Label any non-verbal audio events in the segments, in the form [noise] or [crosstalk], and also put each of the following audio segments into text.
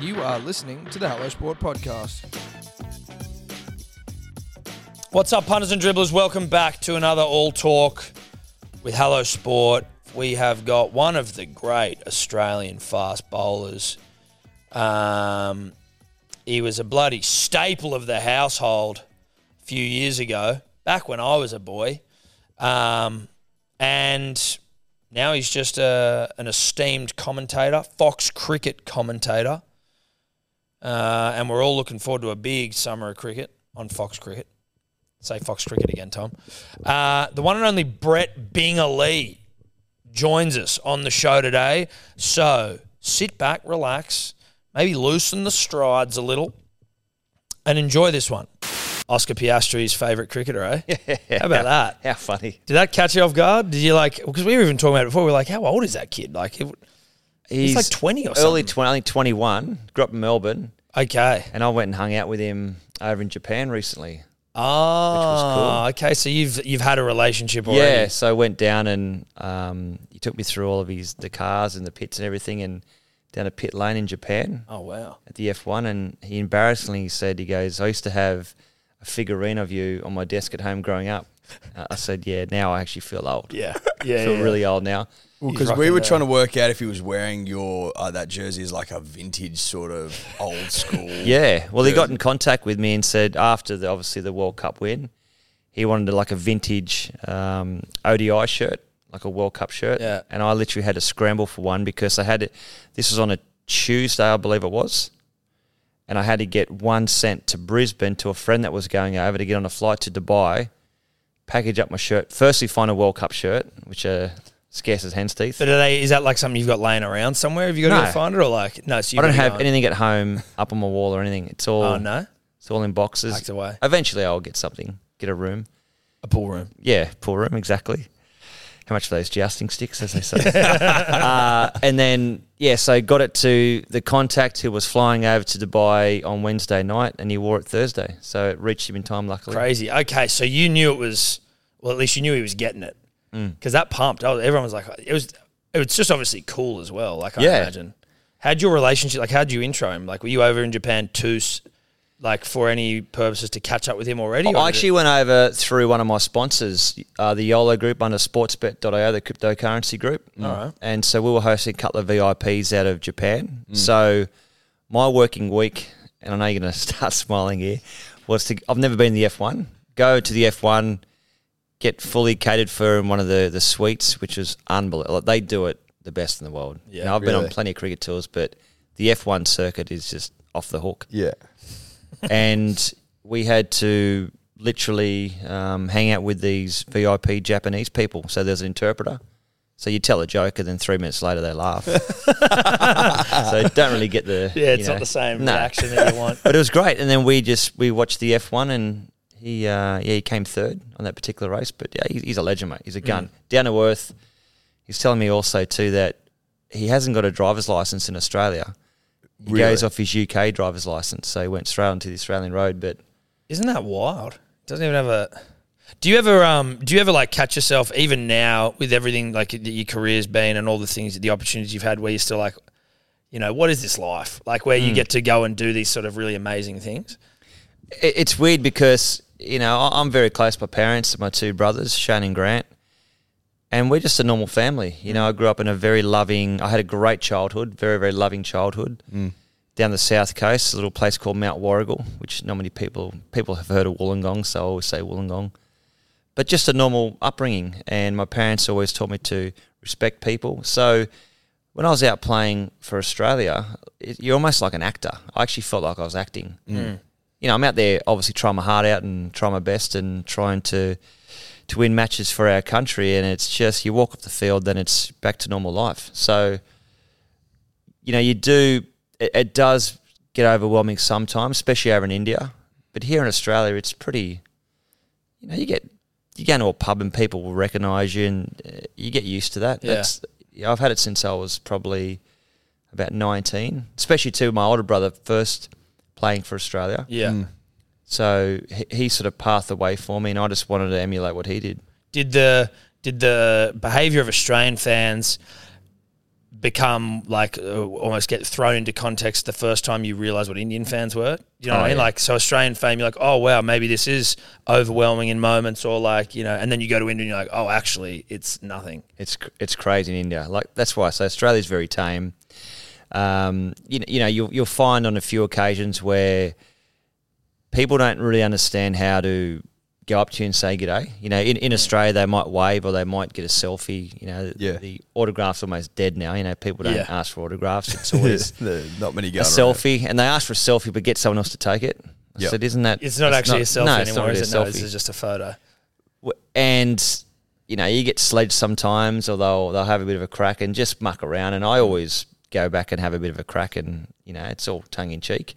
You are listening to the Hello Sport podcast. What's up, punters and dribblers? Welcome back to another All Talk with Hello Sport. We have got one of the great Australian fast bowlers. Um, he was a bloody staple of the household a few years ago, back when I was a boy. Um, and now he's just a, an esteemed commentator, Fox cricket commentator. Uh, and we're all looking forward to a big summer of cricket on Fox Cricket. Say Fox Cricket again, Tom. Uh, the one and only Brett Binga Lee joins us on the show today. So sit back, relax, maybe loosen the strides a little, and enjoy this one. Oscar Piastri's favourite cricketer, eh? [laughs] How about that? How funny. Did that catch you off guard? Did you like? Because we were even talking about it before. We were like, how old is that kid? Like, it, he's, like twenty or early something. 20, I think 21. Grew up in Melbourne, Okay. and I went and hung out with him over in Japan recently. Oh, okay. So you've you've had a relationship already. Yeah, so I went down and um, he took me through all of his the cars and the pits and everything, and down a pit lane in Japan Oh wow. at the F1. And he embarrassingly said, he goes, I used to have a figurine of you on my desk at home growing up. Uh, I said, yeah, now I actually feel old. Yeah. [laughs] I Yeah. feel yeah. really old now. Well, because we were trying to work out if he was wearing your uh, that jersey as like a vintage sort of old school. [laughs] Yeah. Well, he got in contact with me and said after the obviously the World Cup win, he wanted like a vintage um, ODI shirt, like a World Cup shirt. Yeah. And I literally had to scramble for one because I had it. This was on a Tuesday, I believe it was, and I had to get one sent to Brisbane to a friend that was going over to get on a flight to Dubai. Package up my shirt. Firstly, find a World Cup shirt, which are scarce as hen's teeth. But are they? Is that like something you've got laying around somewhere? Have you got to No. go find it, or like no? So you I don't have anything at home [laughs] up on my wall or anything. It's all Oh no, it's all in boxes. packed away. Eventually, I'll get something, get a room. A pool room. Yeah, pool room, exactly. How much for those jousting sticks, as they say? [laughs] uh, and then, yeah, so got it to the contact who was flying over to Dubai on Wednesday night, and he wore it Thursday. So it reached him in time, luckily. Crazy. Okay, so you knew it was. Well, at least you knew he was getting it. Mm. because that pumped. I was, everyone was like, it was. It was just obviously cool as well. Like I Yeah. imagine. How'd your relationship? Like, how'd you intro him? Like, were you over in Japan to, s- like, for any purposes to catch up with him already? or I did actually it- went over through one of my sponsors, uh, the YOLO group under sportsbet.io, the cryptocurrency group. Mm. All right. And so we were hosting a couple of VIPs out of Japan. Mm. So my working week, and I know you're going [laughs] to start smiling here, was to, I've never been to the F1, go to the F1, get fully catered for in one of the, the suites, which was unbelievable. Like, They do it the best in the world. Yeah, You know, I've been on plenty of cricket tours, but the F1 circuit is just off the hook Yeah. [laughs] and we had to literally um, hang out with these VIP Japanese people. So there's an interpreter. So you tell a joke, and then three minutes later they laugh. [laughs] so don't really get the Yeah, it's you know, not the same no. reaction that you want. [laughs] But it was great, and then we just we watched the F1, and he uh, yeah he came third on that particular race. But yeah, he, he's a legend, mate. He's a gun, down to earth. He's telling me also too that he hasn't got a driver's license in Australia. He Really? goes off his UK driver's license, so he went straight onto the Australian road. But Isn't that wild? Doesn't even have a. Do you ever um do you ever like catch yourself even now with everything like that your career's been and all the things the opportunities you've had where you're still like, you know, what is this life like where you get to go and do these sort of really amazing things? it's weird because you know I'm very close to my parents, my two brothers, Shane and Grant, and we're just a normal family. You know, I grew up in a very loving. I had a great childhood, very very loving childhood. Mm. Down the south coast, a little place called Mount Warrigal, which not many people people have heard of Wollongong, so I always say Wollongong. But just a normal upbringing, and my parents always taught me to respect people. So when I was out playing for Australia, it, you're almost like an actor. I actually felt like I was acting mm. You know, I'm out there obviously trying my heart out and trying my best and trying to to win matches for our country. And it's just you walk off the field, then it's back to normal life. So, you know, you do it, it does get overwhelming sometimes, especially over in India. But here in Australia, it's pretty. You know, you get you go into a pub and people will recognise you, and uh, you get used to that. Yeah. That's, yeah, I've had it since I was probably about 19, especially to my older brother first playing for Australia. Yeah. So he, he sort of pathed the way for me, and I just wanted to emulate what he did. Did the did the behavior of Australian fans become like uh, almost get thrown into context the first time you realize what Indian fans were? You know Oh, what I mean? yeah. Like, so Australian fame, you're like, oh wow, maybe this is overwhelming in moments, or like you know, and then you go to India and you're like, oh, actually, it's nothing. It's it's crazy in India. Like that's why I say Australia's very tame. Um, you know, you know, you'll you'll find on a few occasions where people don't really understand how to go up to you and say g'day. You know, in, in Australia they might wave or they might get a selfie. You know, Yeah. the autograph's almost dead now. You know, people don't Yeah. ask for autographs. It's [laughs] always [laughs] not many a going around. selfie, and they ask for a selfie, but get someone else to take it. I Yep. said, isn't that? It's not actually a selfie no, it's anymore, not really is a it? No, selfie. this is just a photo. And you know you get sledged sometimes or they'll they'll have a bit of a crack and just muck around and I always go back and have a bit of a crack and you know it's all tongue in cheek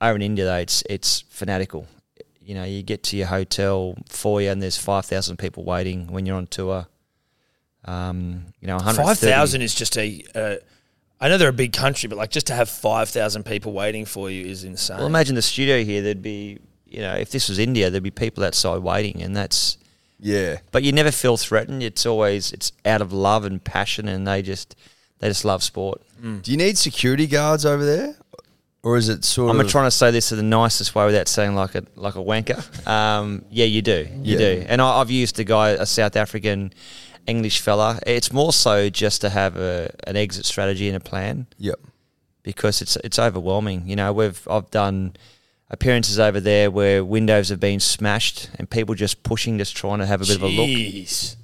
over in India though it's it's fanatical you know you get to your hotel foyer and there's 5,000 people waiting when you're on tour um, you know Five thousand is just a. Uh, I know they're a big country, but like just to have five thousand people waiting for you is insane. well imagine the studio here there'd be you know if this was India there'd be people outside waiting and that's Yeah. but you never feel threatened. It's always it's out of love and passion, and they just they just love sport. Do you need security guards over there, or is it sort I'm of? trying to say this in the nicest way without saying like a like a wanker. Um, yeah, you do, you Yeah. do. And I, I've used a guy, a South African English fella. It's more so just to have a an exit strategy and a plan Yep. because it's it's overwhelming. You know, we've I've done appearances over there where windows have been smashed and people just pushing, just trying to have a bit of a look. Jeez.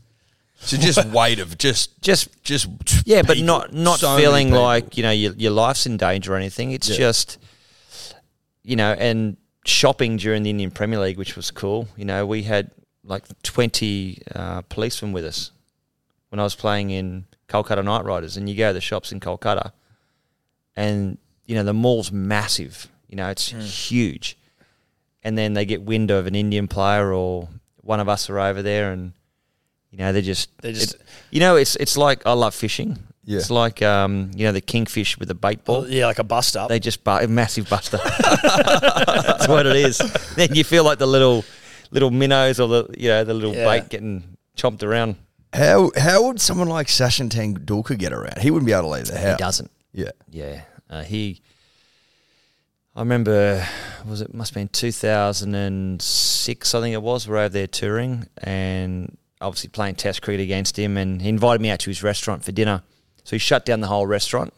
So just weight of just Just just Yeah, but people, not not so feeling like you know your your life's in danger or anything. It's Yeah. just you know, and shopping during the Indian Premier League, which was cool. You know, we had like twenty uh, policemen with us when I was playing in Kolkata Knight Riders, and you go to the shops in Kolkata, and you know the mall's massive. You know, it's huge, and then they get wind of an Indian player or one of us are over there, and you know they're just They just- it- you know it's it's like I love fishing. Yeah. It's like um, you know the kingfish with the bait ball. Yeah, like a bust up. They just bu- a massive buster. [laughs] That's what it is. Then you feel like the little little minnows or the you know the little Yeah. bait getting chomped around. How how would someone like Sachin Tendulkar get around? He wouldn't be able to leave the house. He doesn't. Yeah. Yeah, uh, he. I remember, was it must have been two thousand and six? I think it was. We're over there touring, and obviously playing Test cricket against him, and he invited me out to his restaurant for dinner. So he shut down the whole restaurant,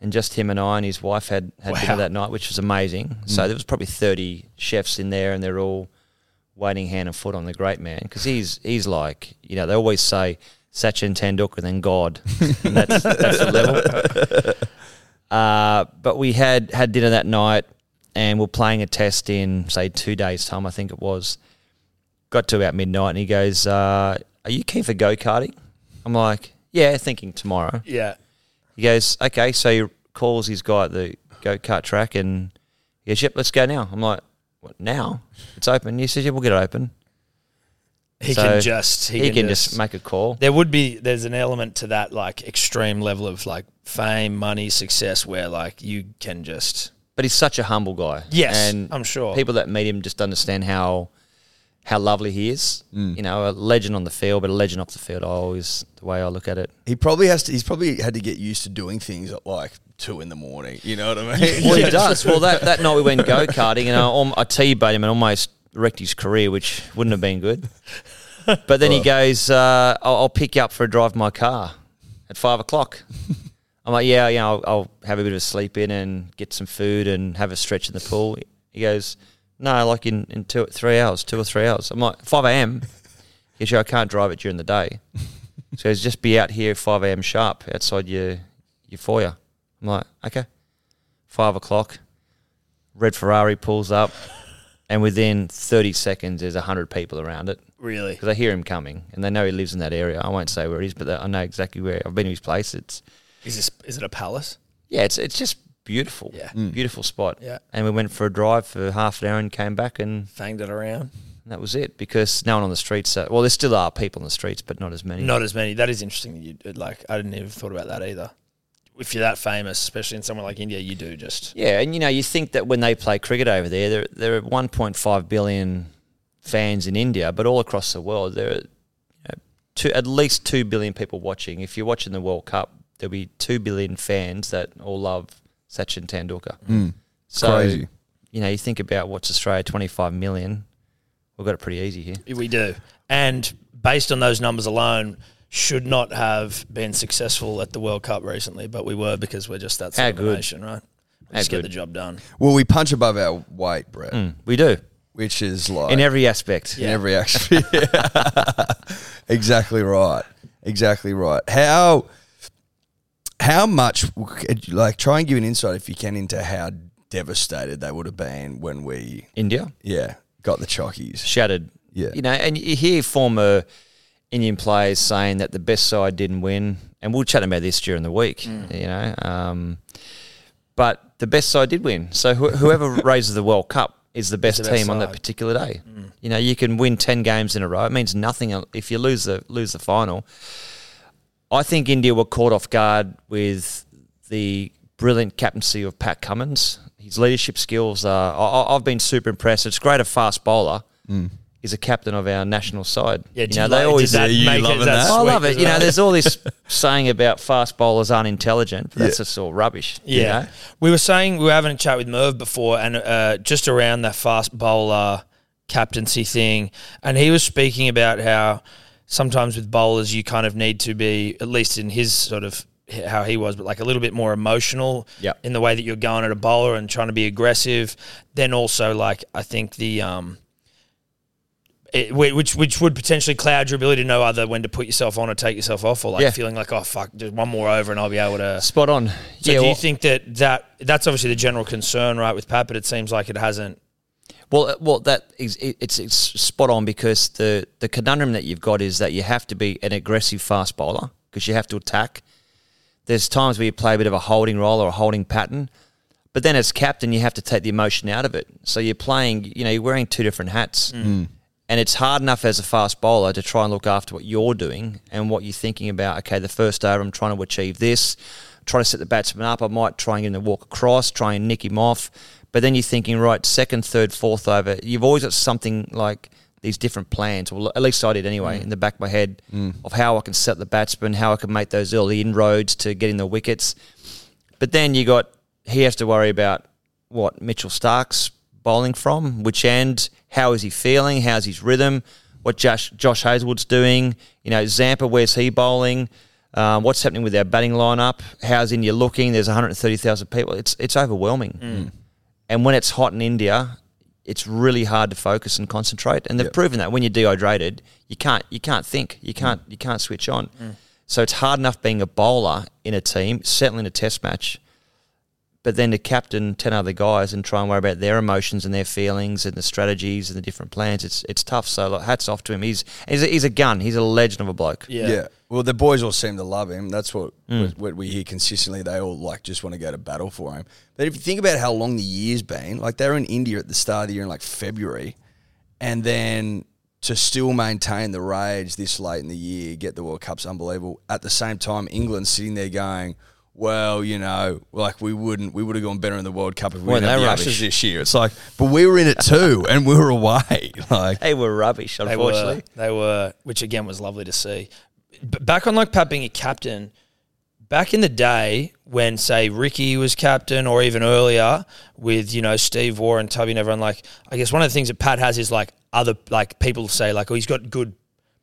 and just him and I and his wife had had Wow. dinner that night, which was amazing. So there was probably thirty chefs in there, and they're all waiting hand and foot on the great man because he's he's like you know they always say Sachin Tendulkar then God, and that's that's the level. [laughs] Uh, but we had had dinner that night, and we're playing a test in say two days' time, I think it was. Got to about midnight, and he goes, uh, "Are you keen for go karting?" I'm like, "Yeah," thinking tomorrow. yeah. He goes, "Okay," so he calls his guy at the go kart track, and he goes, "Yep, let's go now." I'm like, "What now? It's open." He says, "Yeah, we'll get it open." He So can just he, He, can, just make a call. there would be there's an element to that like extreme level of like fame, money, success where like you can just But he's such a humble guy. Yes, and I'm sure. people that meet him just understand how how lovely he is. Mm. You know, a legend on the field, but a legend off the field. I always the way I look at it. He probably has to. He's probably had to get used to doing things at like two in the morning. You know what I mean? Well, he [laughs] does. Well, that, that night we went go karting, and I, I teabagged him and almost wrecked his career, which wouldn't have been good. But then he goes, uh, I'll, "I'll pick you up for a drive in my car at five o'clock." I'm like, "Yeah, you know, I'll, I'll have a bit of a sleep in and get some food and have a stretch in the pool." He goes, "No, like in, in two, three hours, two or three hours." I'm like, 5 a.m. He goes, I can't drive it during the day." [laughs] So goes, just be out here 5 a.m. sharp outside your your foyer. I'm like, okay. Five o'clock, red Ferrari pulls up, and within 30 seconds, there's 100 people around it really because they hear him coming and they know he lives in that area. I won't say where it is, but I know exactly where. I've been to his place. It's is this is it a palace? yeah, it's it's just beautiful. Yeah. beautiful spot. Yeah. and we went for a drive for half an hour and came back, and Fanged it around. that was it. Because no one on the streets. Uh, well, there still are people on the streets, but not as many. Not as many. That is interesting. You like. I didn't even thought about that either. If you're that famous, especially in somewhere like India, you do just Yeah, and you know, you think that when they play cricket over there, there there are 1.5 billion fans in India, but all across the world, there are you know, two, at least two billion people watching. If you're watching the World Cup, there'll be two billion fans that all love Sachin Tendulkar. Mm. So Crazy. you know, you think about what's Australia, twenty five million. We've got it pretty easy here. We do. And based on those numbers alone, should not have been successful at the World Cup recently, but we were because we're just that sort How of good. nation, right? We How just get good. the job done. Well, we punch above our weight, Brett, Mm, we do which is like in every aspect. in every action. [laughs] exactly right. Exactly right. How how much like try and give an insight if you can into how devastated they would have been when we India yeah got the chockies. shattered. Yeah. you know, and you hear former Indian players saying that the best side didn't win, and we'll chat about this during the week. Mm. You know, um, but the best side did win. So wh- whoever [laughs] raises the World Cup is the best the best team on that particular day. You know, you can win ten games in a row. It means nothing if you lose the lose the final. I think India were caught off guard with the brilliant captaincy of Pat Cummins. His leadership skills are. I, I- I've been super impressed. It's great a fast bowler is a captain of our national side. Yeah, you do know, you they like- always. that Yeah, you make it, loving is that that? I love it. You know, there's all this [laughs] saying about fast bowlers aren't intelligent, but that's just all rubbish. you Yeah. know? We were saying, we were having a chat with Merv before, and uh, just around that fast bowler captaincy thing. And he was speaking about how sometimes with bowlers, you kind of need to be, at least in his sort of how he was, but like a little bit more emotional Yep. in the way that you're going at a bowler and trying to be aggressive. Then also, like, I think the. Um, it, which which would potentially cloud your ability to know either when to put yourself on or take yourself off, or like Yeah. feeling like oh fuck, just one more over and I'll be able to Spot on. so yeah, do well, you think that, that that's obviously the general concern, right, with Pat? But it seems like it hasn't. Well, uh, well, that is it, it's it's spot on because the the conundrum that you've got is that you have to be an aggressive fast bowler because you have to attack. There's times where you play a bit of a holding role or a holding pattern, but then as captain, you have to take the emotion out of it. So you're playing, you know, you're wearing two different hats, and it's hard enough as a fast bowler to try and look after what you're doing and what you're thinking about. Okay, the first over, I'm trying to achieve this, try to set the batsman up. I might try and get him to walk across, try and nick him off. But then you're thinking, right, second, third, fourth over, you've always got something like these different plans, or at least I did anyway, mm. in the back of my head mm. of how I can set the batsman, how I can make those early inroads to getting the wickets. But then you got he has to worry about what Mitchell Starc's bowling from, which end, how is he feeling, how's his rhythm, what Josh Josh Hazlewood's doing, you know, Zampa, where's he bowling, um, what's happening with our batting lineup, how's India looking? There's 130,000 people. It's it's overwhelming, mm. And when it's hot in India. It's really hard to focus and concentrate, and they've Yep. proven that when you're dehydrated, you can't you can't think, you mm. can't you can't switch on. Mm. So it's hard enough being a bowler in a team, certainly in a test match, but then to captain 10 other guys and try and worry about their emotions and their feelings and the strategies and the different plans, it's it's tough. So like, hats off to him. He's he's a, he's a gun. He's a legend of a bloke. Yeah. Yeah. Well, the boys all seem to love him. That's what, hmm. what what we hear consistently. They all like just want to go to battle for him. But if you think about how long the year's been, like they were in India at the start of the year in like February, and then to still maintain the rage this late in the year, get the World Cup's unbelievable. At the same time, England sitting there going, "Well, you know, like we wouldn't, we would have gone better in the World Cup if we Weren't didn't they the rubbish? Ashes this year." It's like, but we were in it too, [laughs] and we were away. [laughs] Like, They were rubbish, They unfortunately. were, they were, which again was lovely to see. But back on like Pat being a captain, back in the day when say Ricky was captain, or even earlier with you know Steve Waugh and Tubby and everyone, like I guess one of the things that Pat has is like other like people say like oh he's got good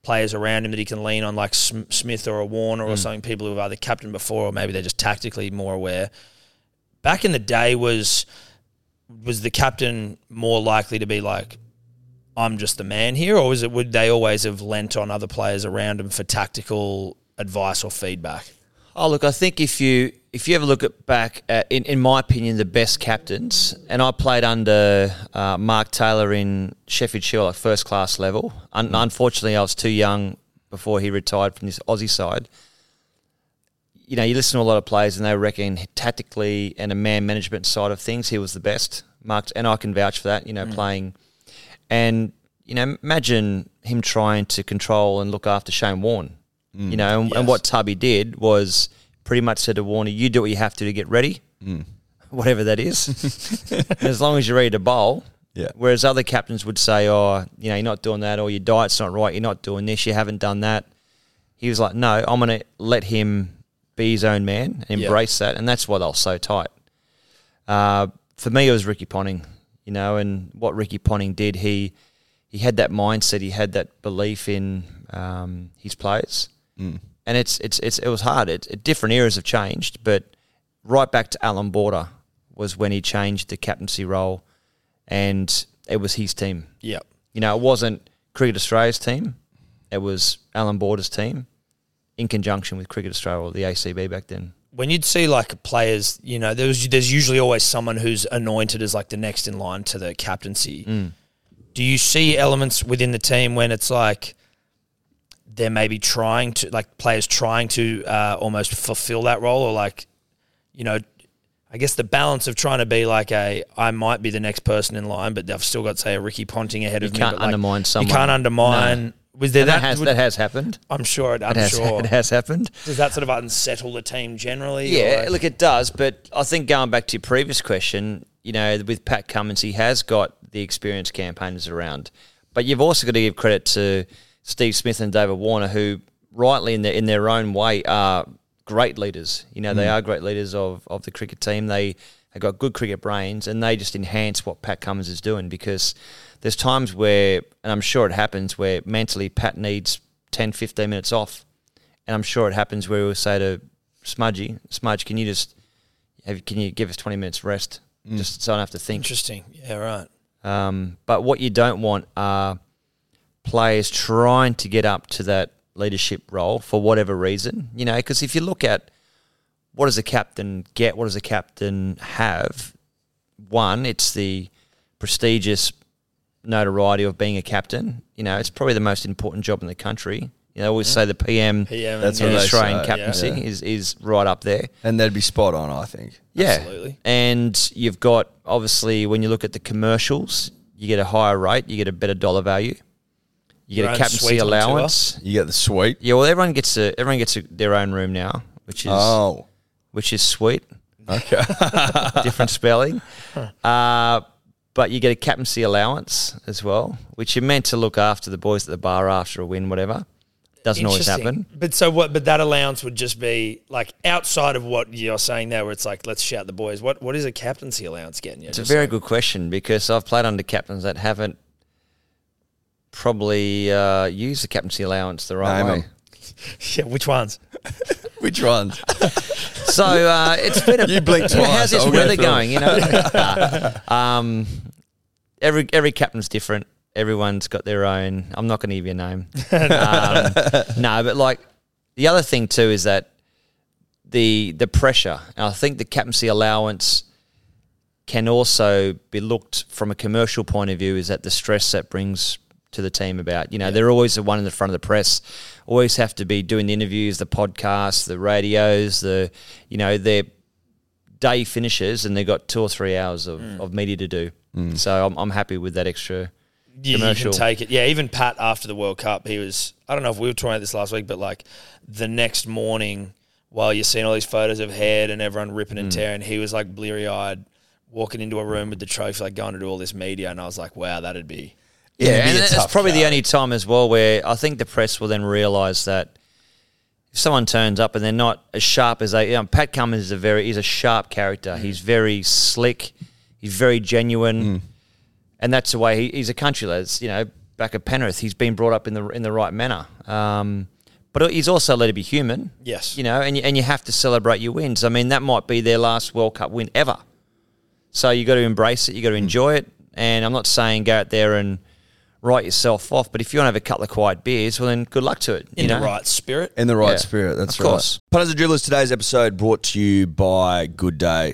players around him that he can lean on like Smith or a Warner or mm. something. People who have either captained before or maybe they're just tactically more aware. Back in the day was was the captain more likely to be like I'm just the man here, or was it would they always have lent on other players around him for tactical advice or feedback? Oh look, I think if you if you ever look at back at, in in my opinion, the best captains, and I played under uh, Mark Taylor in Sheffield Shield at first class level. Un- mm. unfortunately, I was too young before he retired from this Aussie side. You know, you listen to a lot of players, and they reckon tactically and a man management side of things, he was the best. Mark, and I can vouch for that. You know, mm. playing and you know, imagine him trying to control and look after Shane Warne. Mm. You know, and, and what Tubby did was pretty much said to Warnie, "You do what you have to to get ready, [laughs] whatever that is. [laughs] as long as you're ready to bowl." Yeah. Whereas other captains would say, "Oh, you know, you're not doing that, or your diet's not right. You're not doing this. You haven't done that." He was like, "No, I'm going to let him be his own man and Yeah. embrace that, and that's why they were so tight. Uh, for me, it was Ricky Ponting, you know, and what Ricky Ponting did, he he had that mindset, he had that belief in um, his players, and it's it's it's it was hard. It, it, different eras have changed, but right back to Allan Border was when he changed the captaincy role, and it was his team. Yep. You know, it wasn't Cricket Australia's team; it was Allan Border's team, in conjunction with Cricket Australia or the ACB back then. when you'd see like players, you know, there's there's usually always someone who's anointed as like the next in line to the captaincy. Mm. Do you see elements within the team when it's like they're maybe trying to like players trying to uh, almost fulfill that role, or like you know, I guess the balance of trying to be like a I might be the next person in line, but I've still got say a Ricky Ponting ahead You of me. You can't like, undermine someone. You can't undermine. Was there that, that? has would- that has happened. I'm sure. It, I'm It has, sure. [laughs] it has happened. Does that sort of unsettle the team generally? Yeah, look, it does. But I think going back to your previous question, you know, with Pat Cummins, he has got the experienced campaigners around. But you've also got to give credit to Steve Smith and David Warner, who rightly in their in their own way are great leaders. You know, they are great leaders of, of the cricket team. They have got good cricket brains and they just enhance what Pat Cummins is doing because there's times where, and I'm sure it happens, where mentally Pat needs 10, 15 minutes off. And I'm sure it happens where we'll say to Smudgy, Smudge, can you just have, can you give us 20 minutes rest? Just so I don't have to think. Interesting. Yeah, right. Um, but what you don't want are players trying to get up to that leadership role for whatever reason. You know, because if you look at what does a captain get, what does a captain have? One, it's the prestigious notoriety of being a captain. You know, it's probably the most important job in the country. You know, I always say the PM, PM That's in what yeah. they Australian say, captaincy yeah. is is right up there. And that'd be spot on, I think. Yeah, Absolutely. And you've got obviously when you look at the commercials, you get a higher rate, you get a better dollar value, you Your get a own captaincy suite on allowance. You get the sweet. Yeah, well, everyone gets a everyone gets a, their own room now, which is Oh, which is sweet. okay. [laughs] Different spelling, [laughs] uh, but you get a captaincy allowance as well, which you're meant to look after the boys at the bar after a win, whatever. Doesn't always Interesting. happen. But so what? But that allowance would just be like outside of what you're saying there, where it's like let's shout the boys. What what is a captaincy allowance getting you? It's a very good question because I've played under captains that haven't probably uh, used the captaincy allowance the right Name way. 'em. [laughs] yeah. Which ones? [laughs] Which ones? [laughs] So uh, it's been a You blink twice, How's this I'll go weather through going? You know, Nah. um, every every captain's different. Everyone's got their own. I'm not going to give you a name. um, no, but like the other thing too is that the the pressure. And I think the captaincy allowance can also be looked from a commercial point of view. Is that the stress that brings to the team about? You know, they're always the one in the front of the press. Always have to be doing the interviews, the podcasts, the radios, the you know their day finishes, and they've got two or three hours of, of media to do. So I'm, I'm happy with that extra. You, you can Commercial. take it. Yeah, even Pat after the World Cup, he was. I don't know if we were talking about this last week, but like the next morning, while you're seeing all these photos of Head and everyone ripping Mm. and tearing, he was like bleary eyed, walking into a room with the trophy, like going to do all this media, and I was like, wow, that'd be. Yeah, and it's probably the only time as well where I think the press will then realise that if someone turns up and they're not as sharp as they, you know, Pat Cummins is a very, he's a sharp character. He's very slick. He's very genuine, and that's the way he, he's a country lad. It's, You know, back at Penrith, he's been brought up in the in the right manner. Um, but he's also let to be human. Yes. you know, and you, and you have to celebrate your wins. I mean, that might be their last World Cup win ever. So you got to embrace it. You got to enjoy it. And I'm not saying go out there and write yourself off, but if you want to have a couple of quiet beers, well then good luck to it. In you the right spirit. In the right Yeah, spirit, that's of course. right. Punters and Dribblers, today's episode brought to you by Good Day,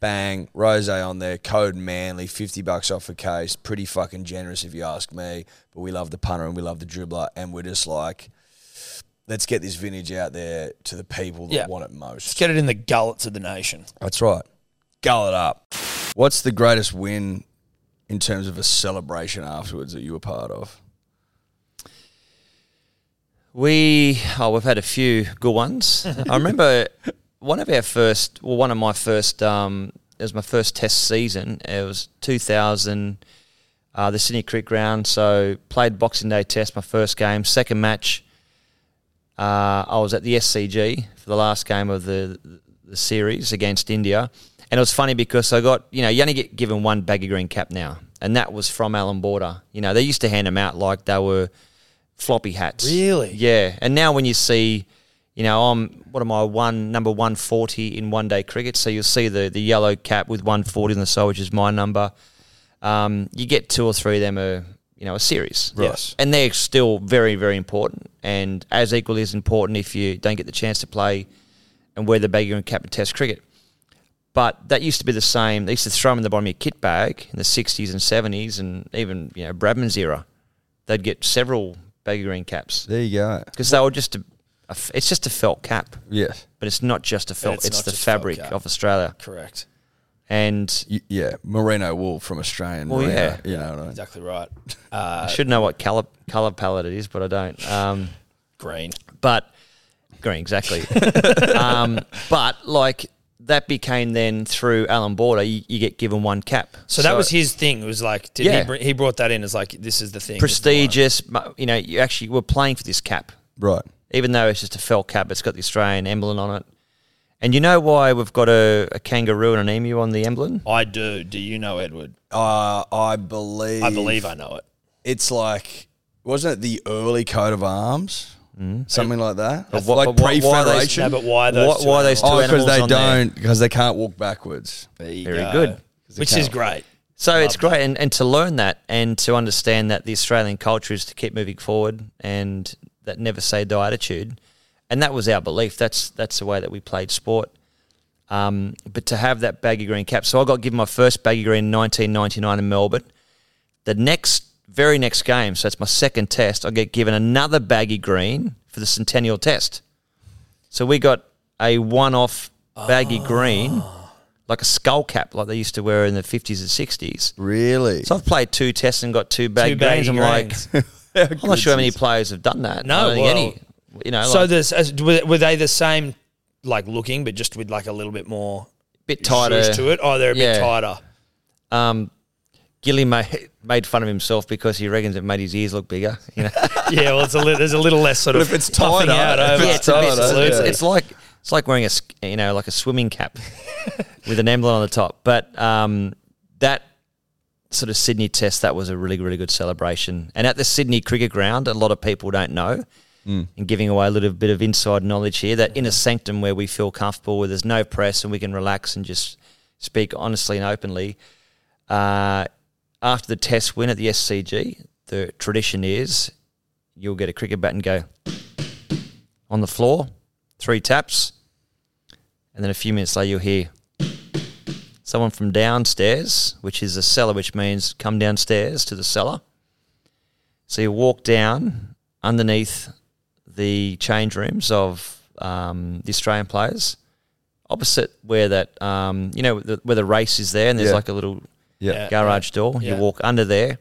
bang, rose on there, code Manly, 50 bucks off a case. Pretty fucking generous if you ask me. But we love the punter and we love the dribbler. And we're just like, let's get this vintage out there to the people that Yeah. want it most. Let's get it in the gullets of the nation. That's right. Gullet up. What's the greatest win in terms of a celebration afterwards that you were part of? We oh, we've had a few good ones. [laughs] I remember one of our first, well, one of my first. Um, it was my first Test season. It was 2000, uh, the Sydney Cricket Ground. So played Boxing Day Test, my first game. Second match, uh, I was at the SCG for the last game of the the series against India, and it was funny because I got you know you only get given one baggy green cap now, and that was from Allan Border. You know they used to hand them out like they were floppy hats. Really? Yeah. And now when you see, you know, I'm what am I one number one forty in one day cricket, so you'll see the the yellow cap with one forty on the side, which is my number. Um, you get two or three of them a you know a series, Yes. and they're still very very important, and as equally as important if you don't get the chance to play and wear the baggy green cap in Test cricket. But that used to be the same. They used to throw them in the bottom of your kit bag in the 60s and 70s, and even you know Bradman's era. They'd get several baggy green caps There you go. because they were just a, a f- it's just a felt cap, Yes. but it's not just a felt. it's It's, not the just felt fabric cap. of Australia, Correct. and Y- yeah. Merino wool from Australian. Well, merino, yeah. You know what I mean? Exactly right. Uh, [laughs] I should know what color color palette it is, but I don't. Um, [laughs] green. but green exactly. [laughs] um, but like that became then through Allan Border, you, you get given one cap. So that was his thing. It was like, did Yeah. he, br- he brought that in as like, this is the thing. this is the one. prestigious. mu- You know, you actually were playing for this cap. Right. Even though it's just a felt cap, it's got the Australian emblem on it. And you know why we've got a, a kangaroo and an emu on the emblem? I do. Do you know Edward? Uh, I believe. I believe I know it. It's like, wasn't it the early coat of arms? Something like that. But what- like but what- why are pre-federation. No, but why those? Why- two why are those animals? two oh, because they on don't, because they can't walk backwards. There you Very go. good. Which is great. So it's Love great, and, and to learn that and to understand that the Australian culture is to keep moving forward and that never say die attitude, and that was our belief. That's that's the way that we played sport. Um, but to have that baggy green cap, so I got given my first baggy green in 1999 in Melbourne. The next, very next game, so it's my second test, I get given another baggy green for the Centennial Test. So we got a one-off baggy green like a skull cap, like they used to wear in the fifties and sixties. Really? So I've played two tests and got two baggy, Two greens. I'm grains. like, [laughs] I'm not sure how many players have done that. No, I don't think well, any. You know, So like, there's as, were, they the same like looking, but just with like a little bit more bit tighter to it? Oh, they're a bit tighter. Um, Gilly made, made fun of himself because he reckons it made his ears look bigger. You know, [laughs] Yeah, well, it's a li- there's a little less sort But of if it's tighter, out if over. it's yeah, it's, tighter, it's, yeah. it's like it's like wearing a you know like a swimming cap [laughs] with an emblem on the top. But um, that sort of Sydney test that was a really really good celebration. And at the Sydney Cricket Ground, a lot of people don't know. And giving away a little bit of inside knowledge here that in a sanctum where we feel comfortable, where there's no press and we can relax and just speak honestly and openly. Uh, after the test win at the SCG, the tradition is you'll get a cricket bat and go on the floor, three taps, and then a few minutes later you'll hear someone from downstairs, which is a cellar, which means come downstairs to the cellar. So you walk down underneath the change rooms of um, the Australian players, opposite where that um, you know the, where the race is there, and there's Yeah. like a little Yeah. garage door. Yeah. You walk under there,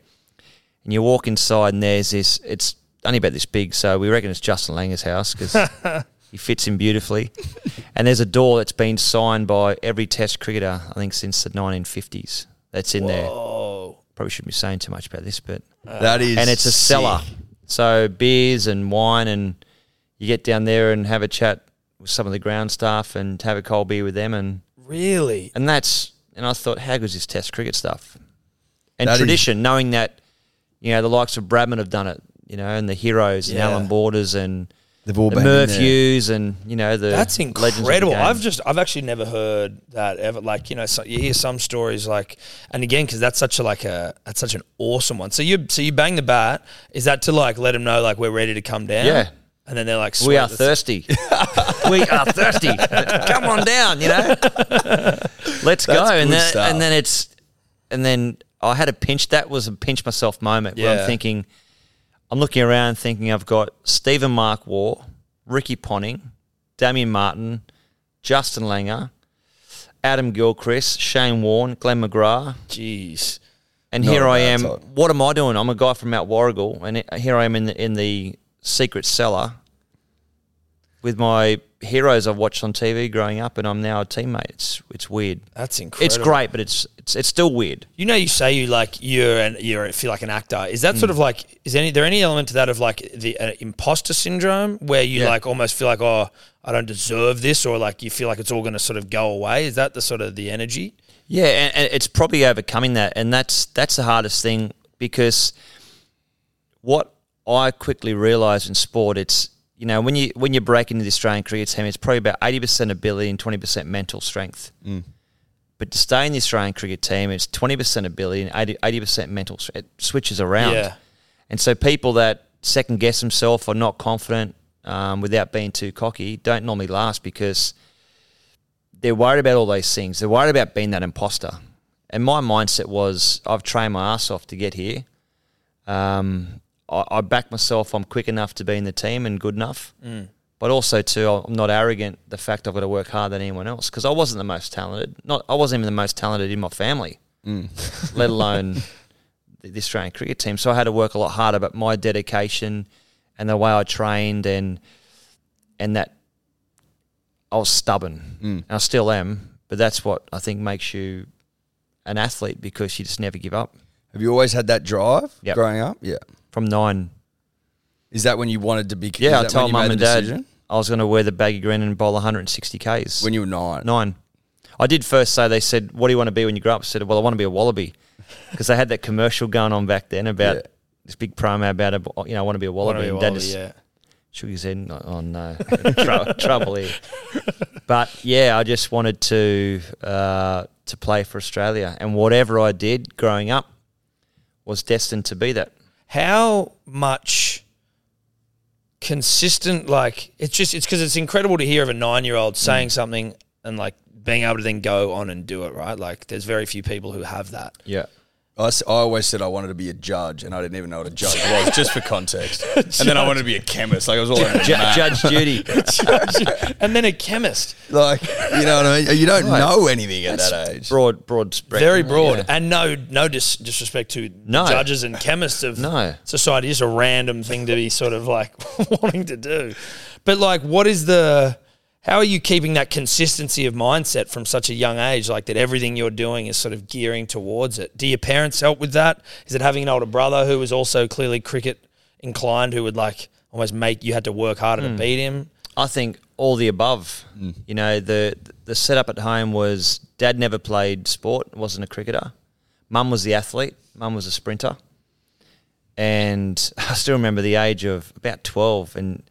and you walk inside, and there's this. It's only about this big, so we reckon it's Justin Langer's house because [laughs] he fits in beautifully. [laughs] and there's a door that's been signed by every Test cricketer, I think, since the 1950s. That's in there. Oh, Probably shouldn't be saying too much about this, but That is, and it's a sick. cellar, so beers and wine, and you get down there and have a chat with some of the ground staff and have a cold beer with them, and really? and that's and I thought, how good is this Test cricket stuff? And That is- tradition, knowing that you know the likes of Bradman have done it, you know, and the heroes and Yeah. Allan Borders and They've all the been in Merv there. Hughes and you know the That's legends of the incredible. game. I've just I've actually never heard that ever. Like you know, so you hear some stories like, and again because that's such a like a that's such an awesome one. So you so you bang the bat. Is that to like let them know like we're ready to come down? Yeah. And then they're like, we are thirsty. [laughs] we are thirsty. Come on down, you know. Let's go. That's And then stuff. and then it's and then I had a pinch. That was a pinch myself moment where Yeah. I'm thinking, I'm looking around thinking I've got Stephen Mark Waugh, Ricky Ponting, Damien Martyn, Justin Langer, Adam Gilchrist, Shane Warne, Glenn McGrath, Jeez. and Not here I am. What am I doing? I'm a guy from Mount Warrigal, and here I am in the in the secret cellar with my heroes I've watched on TV growing up, and I'm now a teammate. It's it's weird. That's incredible. It's great, but it's it's it's still weird. You know, you say you like you're and you feel like an actor. Is that Mm. sort of like is any there any element to that of like the uh, imposter syndrome where you Yeah. like almost feel like oh I don't deserve this or like you feel like it's all going to sort of go away? Is that the sort of the energy? Yeah, and, and it's probably overcoming that, and that's that's the hardest thing because what I quickly realised in sport, it's you know when you when you break into the Australian cricket team, it's probably about eighty percent ability and twenty percent mental strength. But to stay in the Australian cricket team, it's twenty percent ability and 80 percent mental. It switches around, Yeah. and so people that second guess themselves or not confident um, without being too cocky don't normally last because they're worried about all those things. They're worried about being that imposter. And my mindset was, I've trained my ass off to get here. Um, I, I back myself. I'm quick enough to be in the team and good enough. Mm. But also too, I'm not arrogant. The fact I've got to work harder than anyone else because I wasn't the most talented. Not I wasn't even the most talented in my family, mm. [laughs] let alone the, Australian cricket team. So I had to work a lot harder. But my dedication and the way I trained and and that I was stubborn. Mm. And I still am, but that's what I think makes you an athlete because you just never give up. Have you always had that drive Yep. growing up? Yeah. From nine, Is that when you wanted to be? is yeah, I that when told you mum made and the dad decision? I was going to wear the baggy green and bowl 160 k's. when you were nine. nine, I did first say they said, "What do you want to be when you grow up?" I said, "Well, I want to be a wallaby," [laughs] because they had that commercial going on back then about Yeah. this big promo about a, you know, I want to be a wallaby. Be a and dad wallaby, just yeah. shook his head. and, Oh no, [laughs] Trou- trouble here. [laughs] But yeah, I just wanted to uh, to play for Australia, and whatever I did growing up was destined to be that. How much consistent like it's just it's because it's incredible to hear of a nine year old mm. saying something and like being able to then go on and do it right? Like there's very few people who have that. Yeah, I, s- I always said I wanted to be a judge, and I didn't even know what a judge [laughs] was, just for context. [laughs] and then I wanted to be a chemist. Like I was all over Ju- the. [laughs] Judge Judy. and then a chemist. Like you know what I mean? You don't know anything at that age. broad, broad spectrum. Very broad, Yeah. and no, no dis- disrespect to No. judges and chemists of No. society. It's a random thing to be sort of like wanting to do. But like, what is the? How are you keeping that consistency of mindset from such a young age? Like that, everything you're doing is sort of gearing towards it. Do your parents help with that? Is it having an older brother who was also clearly cricket inclined, who would like almost make you had to work harder Hmm. to beat him? I think all the above. You know, the the setup at home was dad never played sport, wasn't a cricketer. Mum was the athlete. Mum was a sprinter. And [laughs] I still remember the age of about twelve, and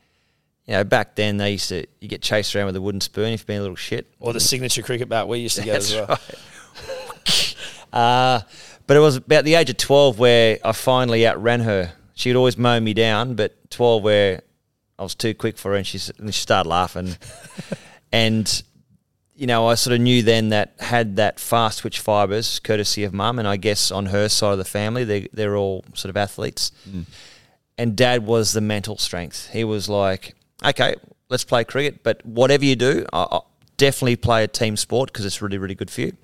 you know, back then they used to you get chased around with a wooden spoon if you're being a little shit. Or the signature cricket bat we used to [laughs] get as well. right. [laughs] Uh, but it was about the age of 12 where I finally outran her. She'd always mow me down, but 12 where I was too quick for her and she, and she started laughing. [laughs] and, you know, I sort of knew then that had that fast twitch fibres, courtesy of mum, and I guess on her side of the family, they, they're all sort of athletes. And dad was the mental strength. He was like, okay, let's play cricket, but whatever you do, I, I definitely play a team sport because it's really, really good for you.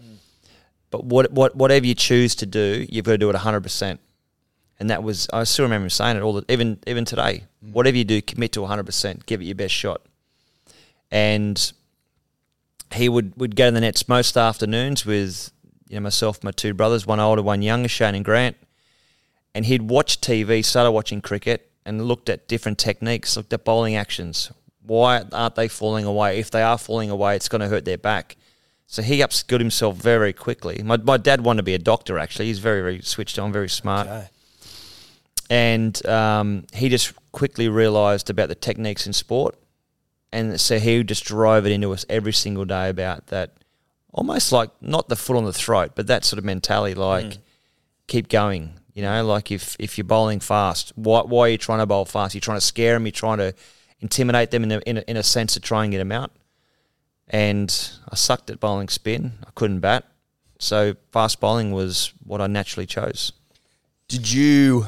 But what, what, whatever you choose to do, you've got to do it 100%. And that was, I still remember him saying it all, the, even, even today. Mm. Whatever you do, commit to 100%, give it your best shot. And he would, would go to the nets most afternoons with you know myself, my two brothers, one older, one younger, Shane and Grant. And he'd watch TV, started watching cricket, and looked at different techniques, looked at bowling actions. Why aren't they falling away? If they are falling away, it's going to hurt their back. So he upskilled himself very quickly. My, my dad wanted to be a doctor, actually. He's very, very switched on, very smart. Okay. And um, he just quickly realised about the techniques in sport. And so he just drove it into us every single day about that, almost like not the foot on the throat, but that sort of mentality like, keep going. You know, like if, if you're bowling fast, why, why are you trying to bowl fast? You're trying to scare them, you're trying to intimidate them in a, in a, in a sense to try and get them out. And I sucked at bowling spin, I couldn't bat. So fast bowling was what I naturally chose. Did you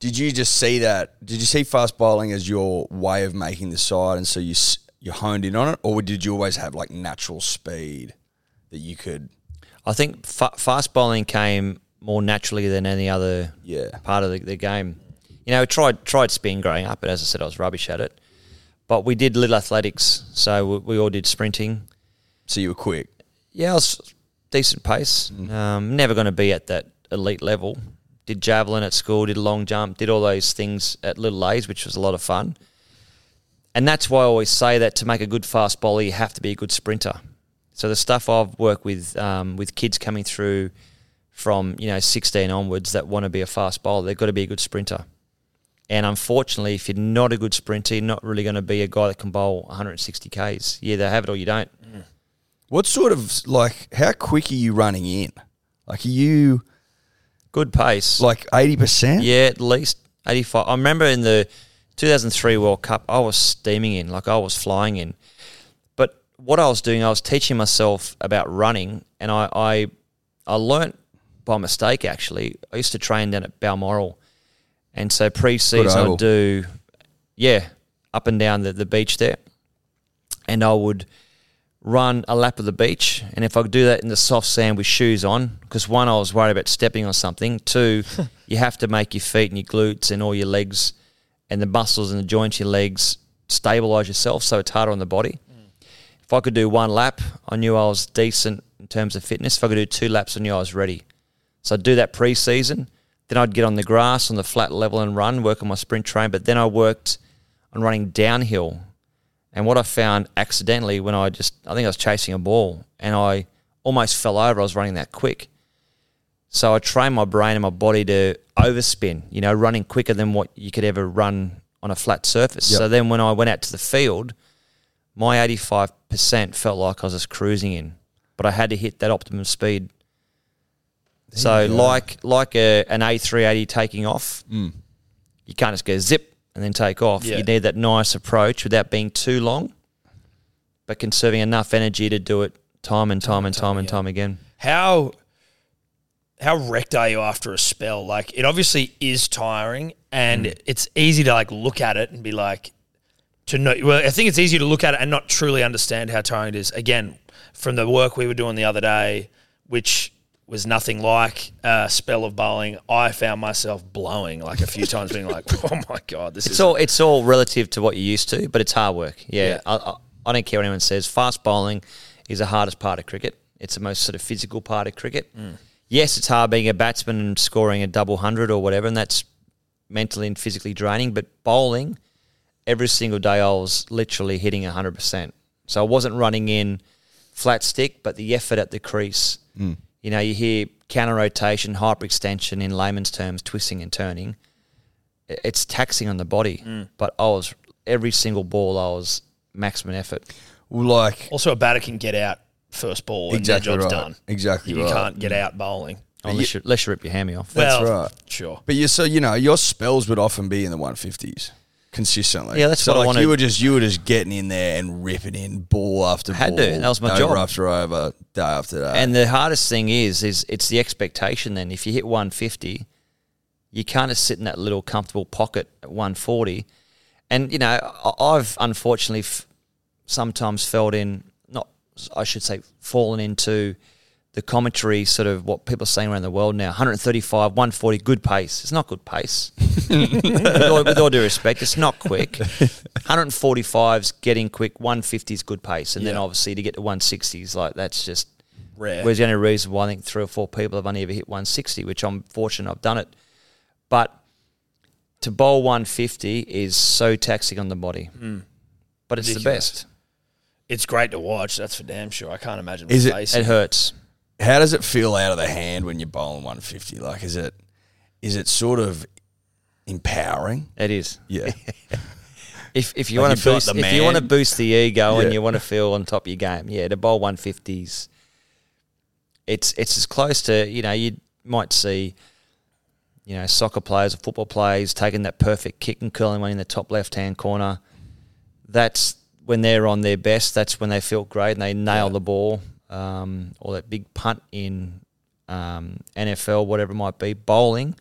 did you just see that? Did you see fast bowling as your way of making the side, and so you you honed in on it, or did you always have like natural speed that you could? I think fa- fast bowling came more naturally than any other Yeah. part of the, the game. You know, tried tried spin growing up, but as I said, I was rubbish at it. But we did little athletics, so we, we all did sprinting. So you were quick. Yeah, I was decent pace. Um, never going to be at that elite level. Did javelin at school, did long jump, did all those things at little A's, which was a lot of fun. And that's why I always say that to make a good fast bowler, you have to be a good sprinter. So the stuff I've worked with um, with kids coming through from you know 16 onwards that want to be a fast bowler, they've got to be a good sprinter. And unfortunately, if you're not a good sprinter, you're not really going to be a guy that can bowl 160 k's. You either have it or you don't. Mm. What sort of like how quick are you running in? Like are you Good pace. like eighty percent? Yeah, at least 85. I remember in the 2003 World Cup, I was steaming in, like I was flying in. But what I was doing, I was teaching myself about running, and I I, I learnt by mistake actually. I used to train down at Balmoral, and so pre-season. I'd do, yeah, up and down the, the beach there, and I would run a lap of the beach. And if I could do that in the soft sand with shoes on, because one, I was worried about stepping on something. Two, [laughs] you have to make your feet and your glutes and all your legs and the muscles and the joints in your legs stabilize yourself so it's harder on the body. Mm. If I could do one lap, I knew I was decent in terms of fitness. If I could do two laps, I knew I was ready. So I'd do that pre season. Then I'd get on the grass on the flat level and run, work on my sprint train. But then I worked on running downhill and what I found accidentally when I just, I think I was chasing a ball and I almost fell over. I was running that quick. So I trained my brain and my body to overspin, you know, running quicker than what you could ever run on a flat surface. Yep. So then when I went out to the field, my 85% felt like I was just cruising in, but I had to hit that optimum speed. So like like a, an A380 taking off, Mm. you can't just go zip and then take off. Yeah. You need that nice approach without being too long, but conserving enough energy to do it time and time and time and time again. How how wrecked are you after a spell? Like it obviously is tiring, and it's easy to like look at it and be like to know. Well, I think it's easy to look at it and not truly understand how tiring it is. Again, from the work we were doing the other day, which was nothing like a spell of bowling, I found myself blowing like a few [laughs] times, being like, "Oh my god, this It's is all it's all relative to what you're used to, but it's hard work. Yeah, Yeah. I, I, I don't care what anyone says. Fast bowling is the hardest part of cricket. It's the most sort of physical part of cricket. Mm. Yes, it's hard being a batsman and scoring a double hundred or whatever, and that's mentally and physically draining. But bowling, every single day I was literally hitting hundred percent. So I wasn't running in flat stick, but the effort at the crease. Mm. You know, you hear counter rotation, hyperextension in layman's terms, twisting and turning it's taxing on the body. Mm. But I was every single ball I was maximum effort. Like also a batter can get out first ball and exactly their job's right. done. Exactly You right. can't get out bowling. Unless, you, unless you rip your hammy off. That's well, right. Sure. But you so you know your spells would often be in the 150s consistently. Yeah, that's so what I like wanted- you were just you were just getting in there and ripping in ball after Had ball. to. That was my over job. after over, day after day. And the hardest thing is, is it's the expectation. Then, if you hit 150, you kind of sit in that little comfortable pocket at 140. And you know, I- I've unfortunately f- sometimes felt in not, I should say, fallen into the commentary, sort of what people are saying around the world now. 135, 140, good pace. It's not good pace. [laughs] with, all, with all due respect, it's not quick. 145's getting quick. 150 is good pace, and then obviously to get to 160s, like that's just Rare. Whereas the only reason why I think three or four people have only ever hit 160, which I'm fortunate I've done it. But to bowl 150 is so taxing on the body. Hmm. But it's Ridiculous. the best. it's great to watch. That's for damn sure. I can't imagine. Is it- It hurts. How does it feel out of the hand when you're bowling 150? Like, is it is it sort of empowering? It is. Yeah. [laughs] If if you Like want to like boost, the if you want to boost the ego Yeah. and you want to feel on top of your game, yeah, to bowl 150s, it's it's as close to you know you might see, you know, soccer players or football players taking that perfect kick and curling one in the top left hand corner. That's when they're on their best. That's when they feel great and they nail the ball. Um, or that big punt in um, NFL, whatever it might be, bowling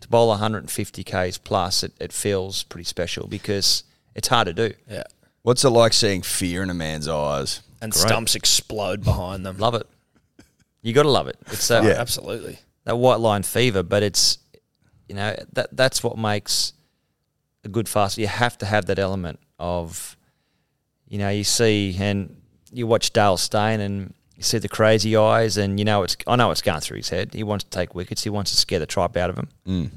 to bowl 150 k's plus, it, it feels pretty special because it's hard to do. yeah, What's it like seeing fear in a man's eyes? and Great. stumps explode behind them. Love it. You got to love it. It's that, Yeah. absolutely. that white line fever, but it's you know that that's what makes a good fast. You have to have that element of you know you see and you watch Dale Steyn and you see the crazy eyes and you know it's I know it's going through his head. He wants to take wickets. He wants to scare the tripe out of him. Mm.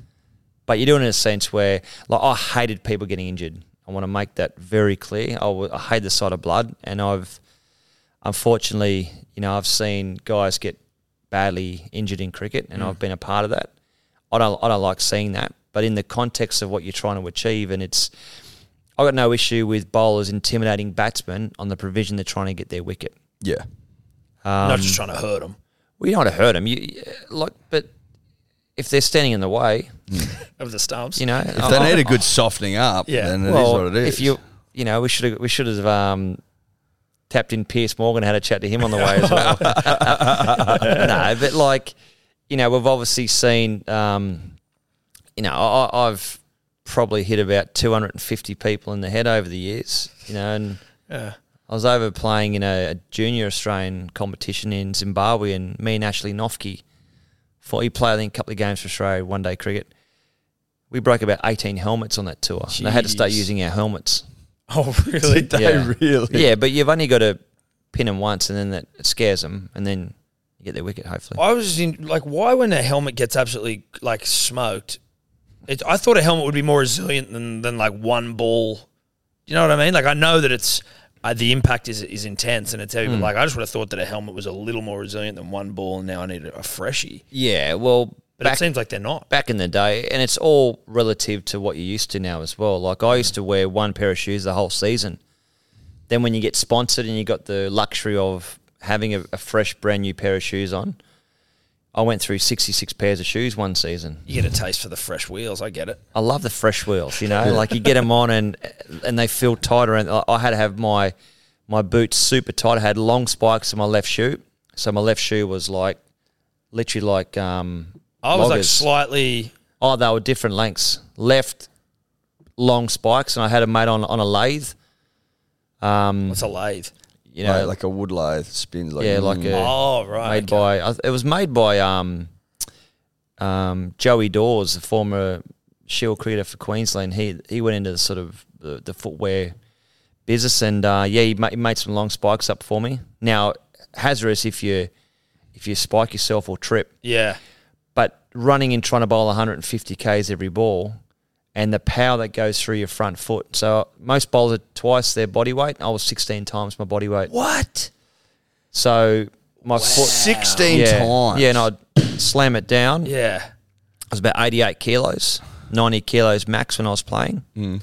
But you're doing it in a sense where like I hated people getting injured. I want to make that very clear. I, w- I hate the sight of blood, and I've unfortunately, you know, I've seen guys get badly injured in cricket, and mm. I've been a part of that. I don't, I don't like seeing that. But in the context of what you're trying to achieve, and it's, I got no issue with bowlers intimidating batsmen on the provision they're trying to get their wicket. Yeah. Um, Not just trying to hurt them well, you don't want to hurt them. You like, but if they're standing in the way, [laughs] of the stumps. you know, If they need a good softening up, Yeah. then it is well, what it is. If you, you know, we should have, we should have um, tapped in Piers Morgan, had a chat to him on the way as well. [laughs] no, but like, you know, we've obviously seen, um, you know, I, I've probably hit about 250 people in the head over the years, you know, and Yeah. I was over playing in a, a junior Australian competition in Zimbabwe, and me and Ashley Noffke, for he played I think a couple of games for Australia, one day cricket. We broke about 18 helmets on that tour. and They had to start using our helmets. [laughs] Oh, really? Did [laughs] they Yeah. [laughs] really? Yeah, but you've only got to pin them once, and then that it scares them, and then you get their wicket. Hopefully, I was in like, why when a helmet gets absolutely like smoked? It, I thought a helmet would be more resilient than than like one ball. You know what I mean? Like I know that it's uh, the impact is is intense and it's heavy, but like I just would have thought that a helmet was a little more resilient than one ball, and now I need a, a freshie. yeah. Well, But it back seems like they're not. back in the day, and it's all relative to what you're used to now as well. Like I used to wear one pair of shoes the whole season. Then when you get sponsored and you got the luxury of having a, a fresh, brand new pair of shoes on, I went through 66 pairs of shoes one season. You get a taste for the fresh wheels. I get it. I love the fresh wheels. You know, like you get them on and and they feel tighter. And I had to have my my boots super tight. I had long spikes in my left shoe, so my left shoe was like literally like um, I was like slightly. Oh, they were different lengths. Left long spikes, and I had them made on on a lathe. Um, What's a lathe? You know, like, like a wood lathe spins like Yeah, like mm. a- Oh right. made okay. by it was made by um, um, Joey Dawes, the former shield creator for Queensland. He he went into the sort of the, the footwear business, and uh, yeah, he, ma- he made some long spikes up for me. Now hazardous if you if you spike yourself or trip, Yeah. but running and trying to bowl 150 k's every ball. And the power that goes through your front foot. So most bowlers are twice their body weight. I was 16 times my body weight. what? So my foot, 16 yeah, times. Yeah, and I'd slam it down. Yeah. I was about 88 kilos, 90 kilos max when I was playing. Mm.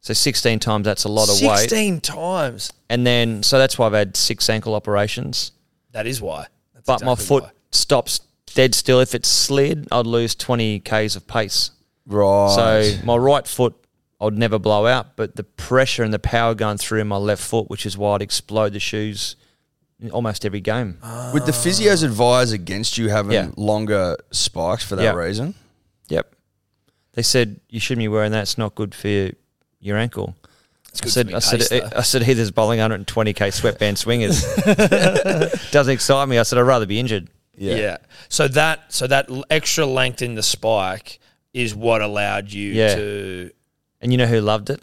So 16 times, that's a lot of weight. Sixteen times. And then, so that's why I've had six ankle operations. That is why. That's But my foot why. stops dead still. If it slid, I'd lose 20 Ks of pace. Right. So my right foot, I'd never blow out, but the pressure and the power going through my left foot, which is why I'd explode the shoes in almost every game. Would the physios advise against you having Yeah. longer spikes for that Yeah. reason? Yep. They said you shouldn't be wearing that. It's not good for your, your ankle. I good said, for me I said, pace, though. I said, Heather's bowling 120k sweatband swingers. [laughs] Doesn't excite me. I said, I'd rather be injured. Yeah. So that so that l- extra length in the spike is what allowed you Yeah. to. And you know who loved it?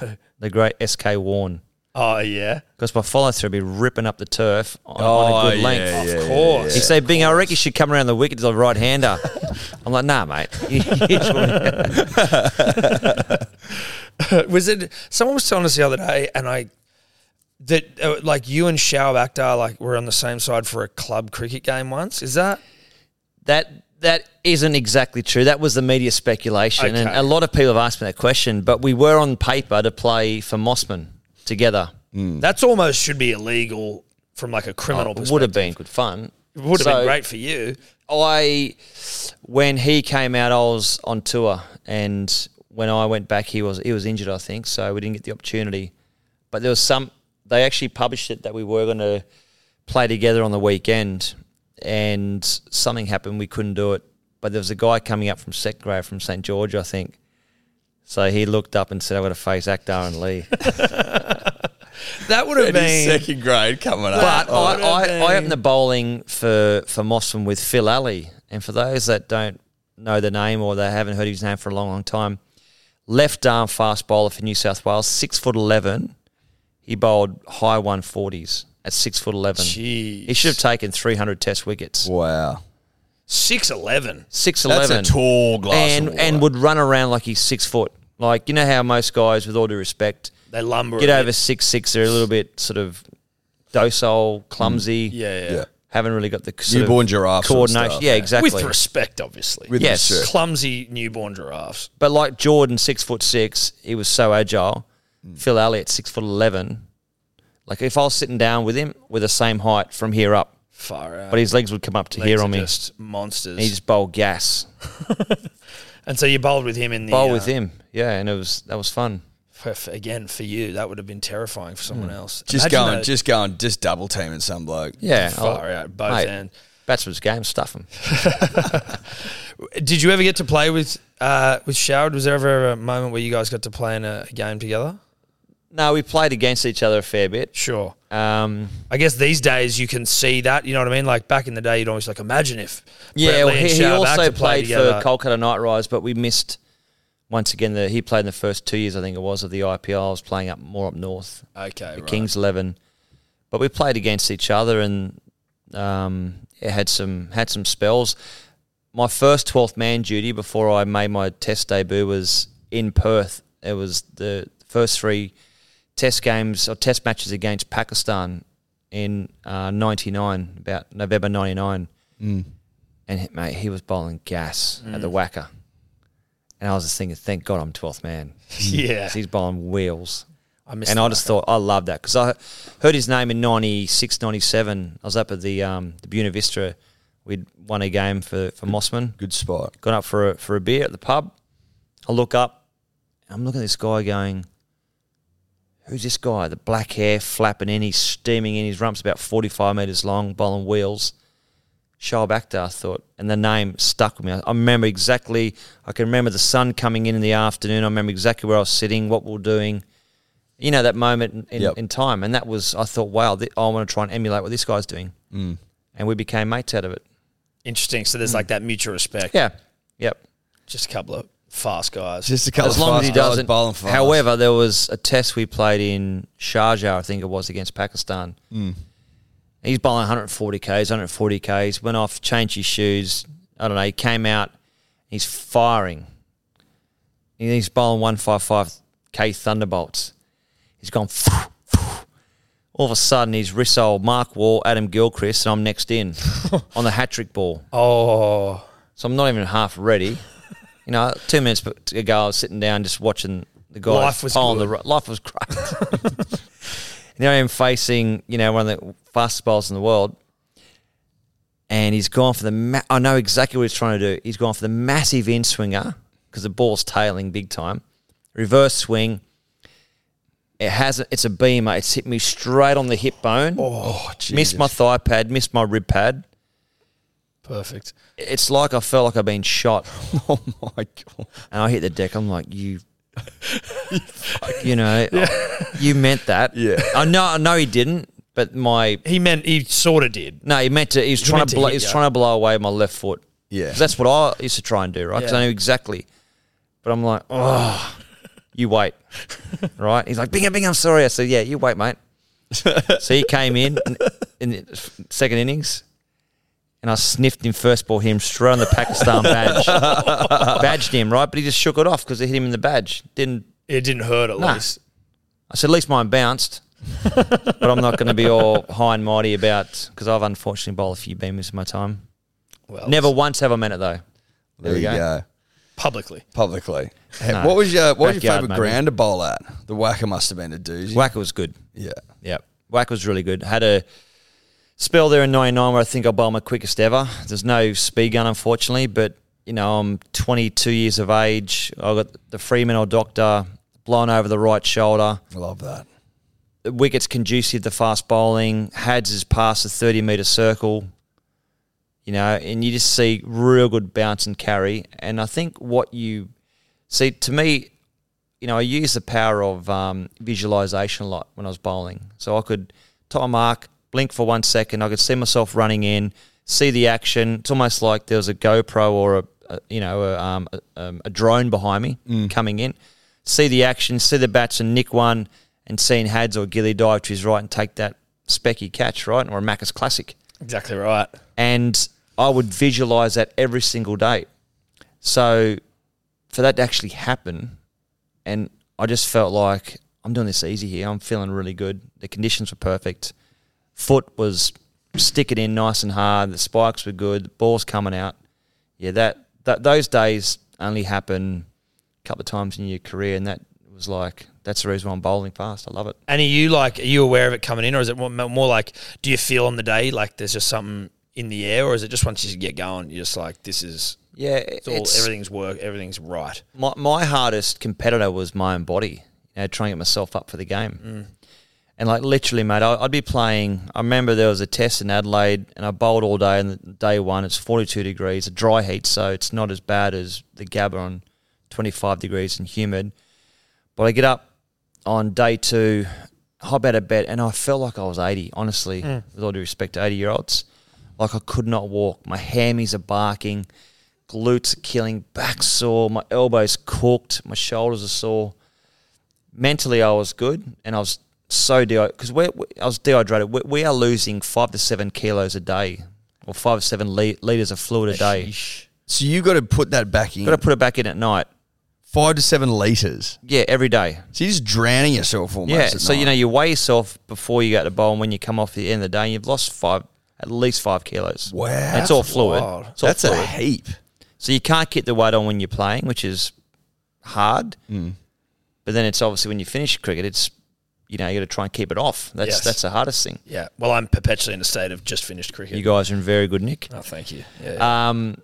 [laughs] the great SK Warne. Oh yeah. Because my follow through would be ripping up the turf on, Oh, on a good length. yeah, Of yeah, course. He said, Bing, I reckon you should come around the wicket as a right hander. [laughs] I'm like, nah, mate. You- [laughs] you should- was it? Someone was telling us the other day, and I that uh, like you and Shoaib Akhtar like were on the same side for a club cricket game once. Is that? that that isn't exactly true. That was the media speculation, and a lot of people have asked me that question. But we were on paper to play for Mosman together. Hmm. That's almost should be illegal from like a criminal oh, It perspective. would have been good fun. It would have So- been great for you. I, when he came out, I was on tour, and when I went back, he was he was injured, I think, so we didn't get the opportunity. But there was some. They actually published it that we were going to play together on the weekend, and something happened. We couldn't do it. But there was a guy coming up from second grade from St George, I think. So he looked up and said, "I've got to face Akhtar and Lee." [laughs] That would have In his been. second grade coming up. But I, I, been- I opened the bowling for, for Mosman with Phil Alley. And for those that don't know the name or they haven't heard his name for a long, long time, left arm fast bowler for New South Wales, six foot eleven. He bowled high one forties at six foot eleven. Jeez. He should have taken three hundred Test wickets. wow. Six eleven. Six That's a tall glass and of and would run around like he's six foot. Like you know how most guys, with all due respect, They lumber. get a over bit. six six. They're a little bit sort of docile, clumsy. Yeah, yeah. Yeah. haven't really got the sort Newborn giraffe coordination. stuff, yeah, yeah. exactly. With respect, obviously. With Yes. respect. Clumsy newborn giraffes. but like Jordan, six foot six, he was so agile. Mm. Phil Alley, six foot eleven. Like if I was sitting down with him, we're the same height from here up, Far out. but his legs would come up to Legs here are on me. Just monsters. And he just bowled gas. [laughs] and so you bowled with him in the. Bowl uh, with him, yeah, and it was that was fun. for- for- again, for you, that would have been terrifying for someone else. Just Imagine going, that- just going, just double teaming some bloke. Yeah, far I'll- out, both mate, end. Batsman's game, stuff him. [laughs] Did you ever get to play with uh, with Shoaib? Was there ever a moment where you guys got to play in a, a game together? No, we played against each other a fair bit. Sure. Um, I guess these days you can see that. You know what I mean? Like back in the day, you'd always like imagine if. Yeah, well, he, he also played for Kolkata Knight Riders, but we missed once again. The, he played in the first two years, I think it was, of the IPL. I was playing up more up north, Okay, the right. Kings Eleven, but we played against each other and um, had some had some spells. My first twelfth man duty before I made my Test debut was in Perth. It was the first three Test games or Test matches against Pakistan in '99, about November '99 and he- mate, he was bowling gas at Mm. the WACA. And I was just thinking, thank God I'm 12th man. [laughs] yeah. he's bowling wheels. I. And I just thought, I love that. Because I heard his name in 96, 97. I was up at the um, the Buena Vista. We'd won a game for, for Mosman. Good spot. Gone up for a, for a beer at the pub. I look up. I'm looking at this guy going, who's this guy? The black hair flapping in. He's steaming in. His rump's about 45 metres long, bowling wheels. Shoaib Akhtar, I thought, and the name stuck with me. I, I remember exactly. I can remember the sun coming in in the afternoon. I remember exactly where I was sitting, what we were doing. You know that moment in, in, Yep. in time, and that was I thought, wow, th- I want to try and emulate what this guy's doing, Mm. and we became mates out of it. Interesting. So there's like that mutual respect. Yeah, yep. Just a couple of fast guys. Just a couple as of long as he guys doesn't. bowling fast. However, there was a test we played in Sharjah, I think it was against Pakistan. Mm. He's bowling 140 k's, 140 k's. Went off, changed his shoes. I don't know. He came out. He's firing. He's bowling 155 k thunderbolts. He's gone. [laughs] All of a sudden, he's Rissole, Mark Waugh, Adam Gilchrist, and I'm next in [laughs] on the hat trick ball. oh, So I'm not even half ready. You know, two minutes ago, I was sitting down just watching the guy. Life was on good. the life was great. [laughs] you know, I'm facing you know one of the fastest bowlers in the world, and he's gone for the. Ma- I know exactly what he's trying to do. He's gone for the massive in swinger because the ball's tailing big time. Reverse swing. It has. a- It's a beamer. It's hit me straight on the hip bone. Oh, missed my thigh pad. Missed my rib pad. Perfect. It's like I felt like I've been shot. [laughs] Oh my god! And I hit the deck. I'm like, you, [laughs] you know, [laughs] you meant that. Yeah. I know. I know he didn't. But my He meant he sort of did. no, he meant to. He was trying to. to Blow, hit he was ya. trying to blow away my left foot. Yeah, that's what I used to try and do, right? Because Yeah. I knew exactly. But I'm like, oh, you wait, right? He's like, Binga, Binga, I'm sorry. I said, yeah, you wait, mate. so he came in in, in the second innings, and I sniffed him first ball, hit him straight on the Pakistan [laughs] badge, badged him, right? But he just shook it off because it hit him in the badge. Didn't It didn't hurt at Nah. least. I said, at least mine bounced. [laughs] but I'm not going to be all high and mighty about because I've unfortunately bowled a few beamers in my time. Well, Never once have I meant it though. There, we you go. go. publicly. Publicly. Hey, No. What was your What was your Backyard, favorite maybe. ground to bowl at? The WACA must have been a doozy. WACA was good. Yeah. Yeah, WACA was really good. Had a spell there in '99 where I think I bowled my quickest ever. There's no speed gun, unfortunately, but you know I'm 22 years of age. I got the Fremantle doctor blown over the right shoulder. I love that. The wicket's conducive to fast bowling. Hads is past the 30 metre circle. You know, and you just see real good bounce and carry. And I think what you see to me, you know, I use the power of um, visualization a lot when I was bowling. So I could time mark, blink for one second. I could see myself running in, see the action. It's almost like there was a GoPro or a, a you know a, um, a, um, a drone behind me coming in. See the action, see the bats and nick one, and seeing Hads or Gilly dive to his right and take that specky catch, right, or a Macca's classic Exactly right. and I would visualize that every single day. So for that to actually happen, and I just felt like I'm doing this easy here. I'm feeling really good. The conditions were perfect. Foot was sticking in nice and hard. The spikes were good. The ball's coming out. Yeah, that, that those days only happen a couple of times in your career, and that was like that's the reason why I'm bowling fast. I love it. And are you like, are you aware of it coming in, or is it more, more like, do you feel on the day like there's just something in the air, or is it just once you get going, you're just like, this is Yeah, it's all, everything's work, everything's right. my, my hardest competitor was my own body, you know, trying to get myself up for the game. Mm. And like literally, mate, I'd be playing. I remember there was a test in Adelaide, and I bowled all day. And day one, it's forty-two degrees, a dry heat, so it's not as bad as the Gabba on twenty-five degrees and humid. But I get up on day two, hop out of bed, and I felt like I was eighty. Honestly, mm. with all due respect to eighty-year-olds, like I could not walk. My hammies are barking glutes are killing, back sore, my elbows cooked, my shoulders are sore. Mentally, I was good, and I was so dehydrated because we I was dehydrated. We, we are losing five to seven kilos a day, or five to seven li- liters of fluid a day. Sheesh. So you got to put that back in. Got to put it back in at night. Five to seven liters. Yeah, every day. So you're just drowning yourself almost. yeah, so you know you weigh yourself before you go to bowl, and when you come off at the end of the day, you've lost five, at least five kilos. Wow. And it's all fluid. It's all That's a heap. So you can't keep the weight on when you're playing, which is hard. Mm. But then it's obviously when you finish cricket, it's you know you got to try and keep it off. That's Yes. that's the hardest thing. Yeah. Well, I'm perpetually in a state of just finished cricket. You guys are in very good nick. oh, thank you. Yeah. Um,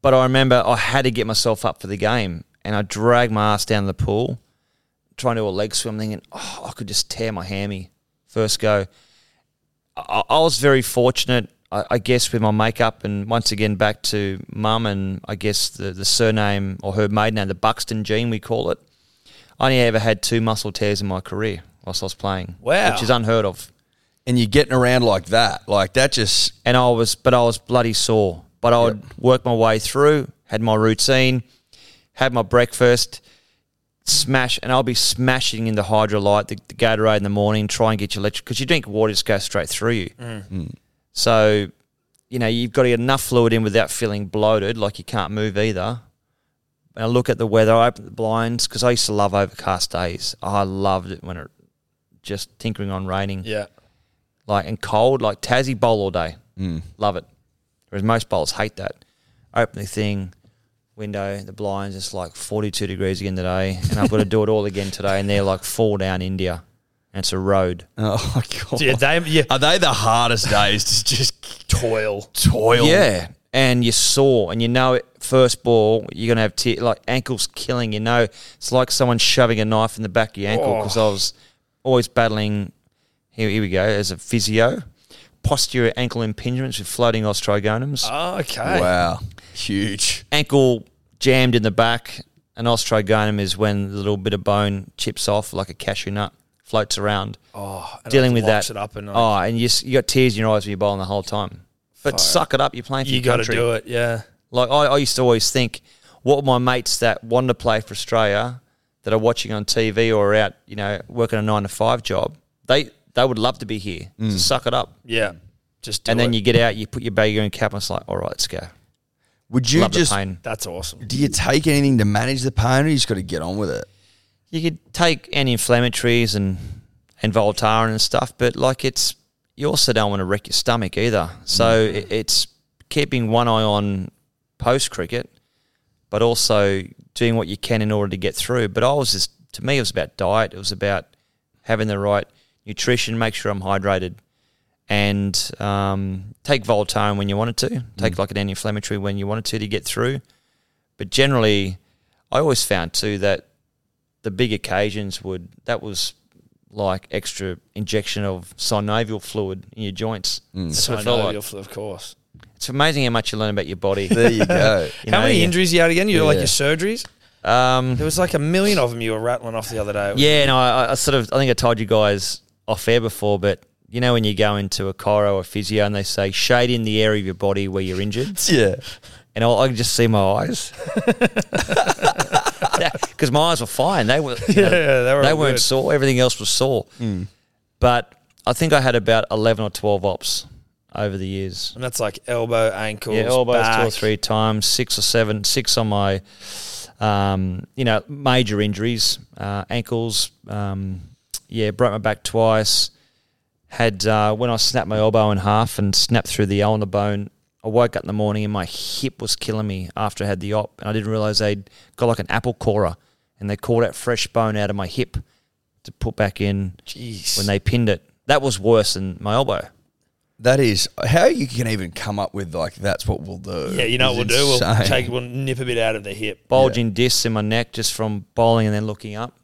but I remember I had to get myself up for the game, and I dragged my ass down the pool, trying to do a leg swim, thinking, oh, I could just tear my hammy first go. I, I was very fortunate. I, I guess with my makeup and once again back to mum and I guess the, the surname or her maiden name, the Buxton gene we call it. I only ever had two muscle tears in my career whilst I was playing. Wow. Which is unheard of. And you're getting around like that. Like that just And I was but I was bloody sore. But I would work my way through, had my routine, had my breakfast, smash and I'll be smashing in the Hydralyte, the, the Gatorade in the morning, try and get your electric because you drink water, just goes straight through you. Mm. Mm. So, you know, you've got to get enough fluid in without feeling bloated, like you can't move either. And I look at the weather, I open the blinds because I used to love overcast days. I loved it when it just tinkering on raining, Yeah. like and cold, like Tassie bowl all day. Mm. Love it. Whereas most bowls hate that. Open the thing, window, the blinds, it's like 42 degrees again today, and I've got to do it all again today, and they're like fall down India, and it's a road. [laughs] oh my god. Yeah, they, yeah. Are they the hardest days to just Toil. toil? Yeah, and you're sore, and you know it, first ball you're gonna have te- like ankles killing. You know, it's like someone shoving a knife in the back of your ankle because I was always battling. Here, here we go as a physio, posterior ankle impingements with floating os trigonums, Oh, okay. Wow. Huge. ankle jammed in the back. An os trigonum is when the little bit of bone chips off like a cashew nut, floats around. Oh, and dealing it with locks that. It up and like, oh, and you s- you got tears in your eyes when you're bowling the whole time. But suck it up, you're playing for you your got to do it. Yeah. Like I, I used to always think, what were my mates that wanted to play for Australia that are watching on TV or out, you know, working a nine to five job? They they would love to be here. So mm. suck it up. Yeah. Just do and then you get out, you put your baggy in cap, and it's like, all right, let's go. Would you Love just the pain. That's awesome. do you take anything to manage the pain or you just got to get on with it? You could take anti-inflammatories and and Voltaren and stuff, but like it's you also don't want to wreck your stomach either. So mm. it, it's keeping one eye on post cricket, but also doing what you can in order to get through. But I was just to me, it was about diet. It was about having the right nutrition, make sure I'm hydrated, and um, take Voltaren when you wanted to. Take like an anti-inflammatory when you wanted to to get through. But generally, I always found too that the big occasions would that was like extra injection of synovial fluid in your joints. That's So what it felt like. of of course. It's amazing how much you learn about your body. There you go. [laughs] You How know, many injuries you had again? You like Yeah. your surgeries? Um, There was like a million of them you were rattling off the other day. yeah, no, I, I sort of I think I told you guys off air before, but you know when you go into a chiro or physio and they say shade in the area of your body where you're injured, [laughs] yeah. and I, I can just see my eyes [laughs] because my eyes were fine. They were, you know, Yeah, they were all weren't good. sore. Everything else was sore. But I think I had about eleven or twelve ops over the years. And that's like elbow, ankles, Yeah, elbows two or three times, six or seven, six on my, um, you know, major injuries, uh, ankles. Um, yeah, broke my back twice. Had uh, when I snapped my elbow in half and snapped through the ulnar bone. I woke up in the morning and my hip was killing me after I had the op, and I didn't realize they'd got like an apple corer, and they called out fresh bone out of my hip to put back in Jeez. when they pinned it. That was worse than my elbow. That is how you can even come up with like that's what we'll do. yeah, you know what we'll is do? We'll take, we'll nip a bit out of the hip. Bulging discs in my neck just from bowling and then looking up.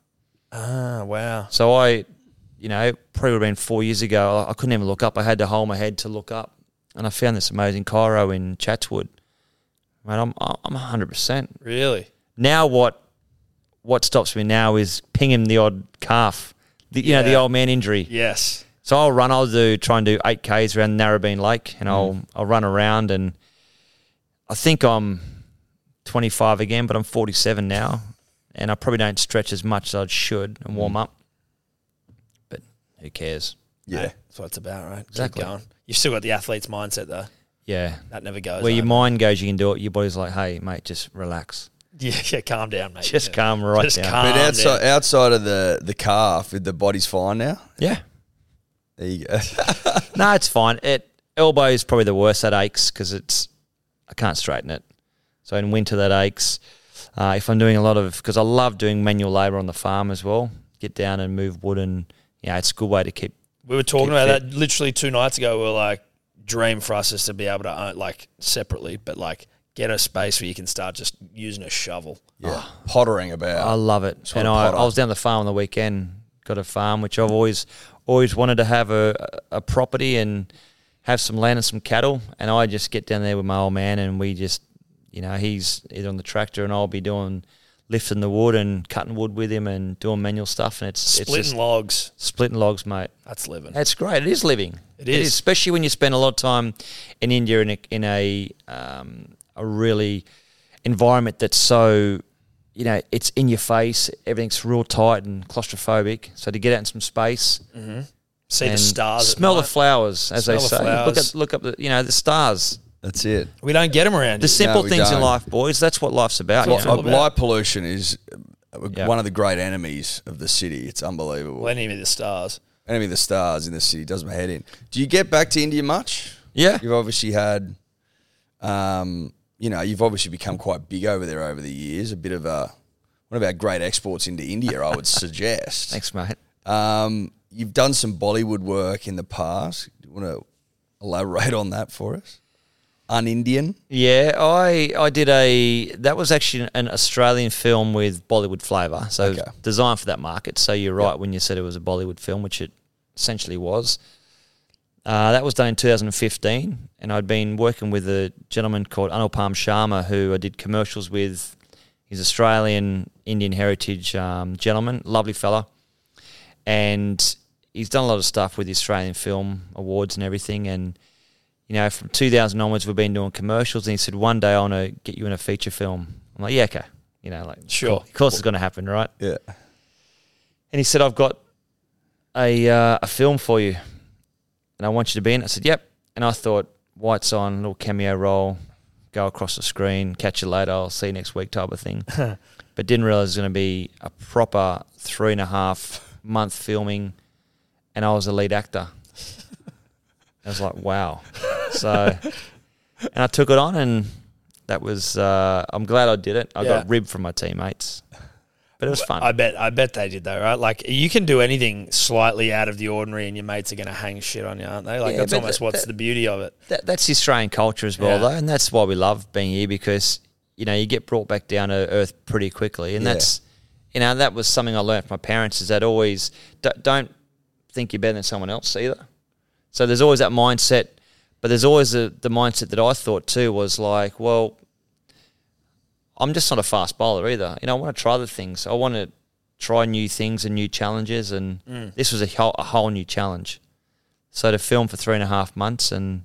Ah, wow. So I, you know, probably would have been four years ago. I couldn't even look up. I had to hold my head to look up, and I found this amazing chiro in Chatswood. Mate, I'm I'm 100 percent Really? now. What what stops me now is pinging the odd calf, the, you know, the old man injury. Yes. So I'll run. I'll do try and do eight k's around Narrabeen Lake, and I'll Mm. I'll run around, and I think I'm 25 again, but I'm 47 now, and I probably don't stretch as much as I should and Mm. warm up. But who cares? Yeah. Hey, that's what it's about, right? Exactly. Keep going. You've still got the athlete's mindset, though. Yeah. That never goes. Where your mind goes, you can do it. Your body's like, hey, mate, just relax. [laughs] Yeah, yeah, calm down, mate. Just yeah. calm right Just down. calm But outside down. outside of the the calf, the body's fine now. Yeah. There you go. [laughs] No, it's fine. It elbow is probably the worst. That aches because it's I can't straighten it. So in winter that aches. Uh, if I'm doing a lot of because I love doing manual labour on the farm as well. Get down and move wood and yeah, it's a good way to keep. We were talking about fit. that literally two nights ago. We were like, dream for us is to be able to own, like separately, but like get a space where you can start just using a shovel. yeah. Pottering about. I love it. Sort and I. I was down the farm on the weekend. Got a farm which I've always always wanted to have a, a property and have some land and some cattle, and I just get down there with my old man, and we just, you know, he's either on the tractor, and I'll be doing lifting the wood and cutting wood with him and doing manual stuff, and it's it's Splitting just logs. splitting logs, mate. That's living. That's great. It is living. It is. especially when you spend a lot of time in India in a, in a um, a really environment that's so you know it's in your face. Everything's real tight and claustrophobic. So to get out in some space See the stars. smell the flowers, as Smell they the say. Look flowers. up, look up the you know the stars. That's it. We don't get them around The here. simple we things in don't. life, boys. That's what life's about. That's what know? it's all about. Light pollution is uh, Yeah. one of the great enemies of the city. It's unbelievable. Well, enemy of the stars. Enemy of the stars in the city does my head in. Do you get back to India much? Yeah. You've obviously had, um, you know, you've obviously become quite big over there over the years. A bit of a one of our great exports into India, I would [laughs] suggest. Thanks, mate. Um, you've done some Bollywood work in the past. Do you want to elaborate on that for us? Un-Indian. Yeah, I I did a that was actually an Australian film with Bollywood flavour, so Okay. designed for that market. So you're right when you said it was a Bollywood film, which it essentially was. Uh, that was done in 2015, and I'd been working with a gentleman called Anupam Sharma, who I did commercials with. He's Australian Indian heritage um, gentleman, lovely fella, and he's done a lot of stuff with the Australian Film Awards and everything, and you know, from 2000 onwards, we've been doing commercials. And he said, one day I want to get you in a feature film. I'm like, yeah, okay. You know, like, Sure. Of course it's going to happen, right? Yeah. And he said, I've got a, uh, a film for you and I want you to be in it. I said, yep. And I thought, whites on, little cameo role, go across the screen, catch you later, I'll see you next week type of thing. [laughs] but didn't realize it was going to be a proper three and a half month filming and I was the lead actor. I was like, wow. So, and I took it on, and that was. Uh, I'm glad I did it. I Yeah. got ribbed from my teammates, but it was fun. I bet. I bet they did though, right? Like you can do anything slightly out of the ordinary, and your mates are going to hang shit on you, aren't they? Like Yeah, that's almost that- what's that- the beauty of it. that, that's the Australian culture as well, Yeah. though, and that's why we love being here because you know you get brought back down to earth pretty quickly, and Yeah. that's you know that was something I learned from my parents is that always don't, don't think you're better than someone else either. So there's always that mindset, but there's always a, the mindset that I thought too was like, well, I'm just not a fast bowler either. You know, I want to try the things. I want to try new things and new challenges, and this was a whole, a whole new challenge. So to film for three and a half months and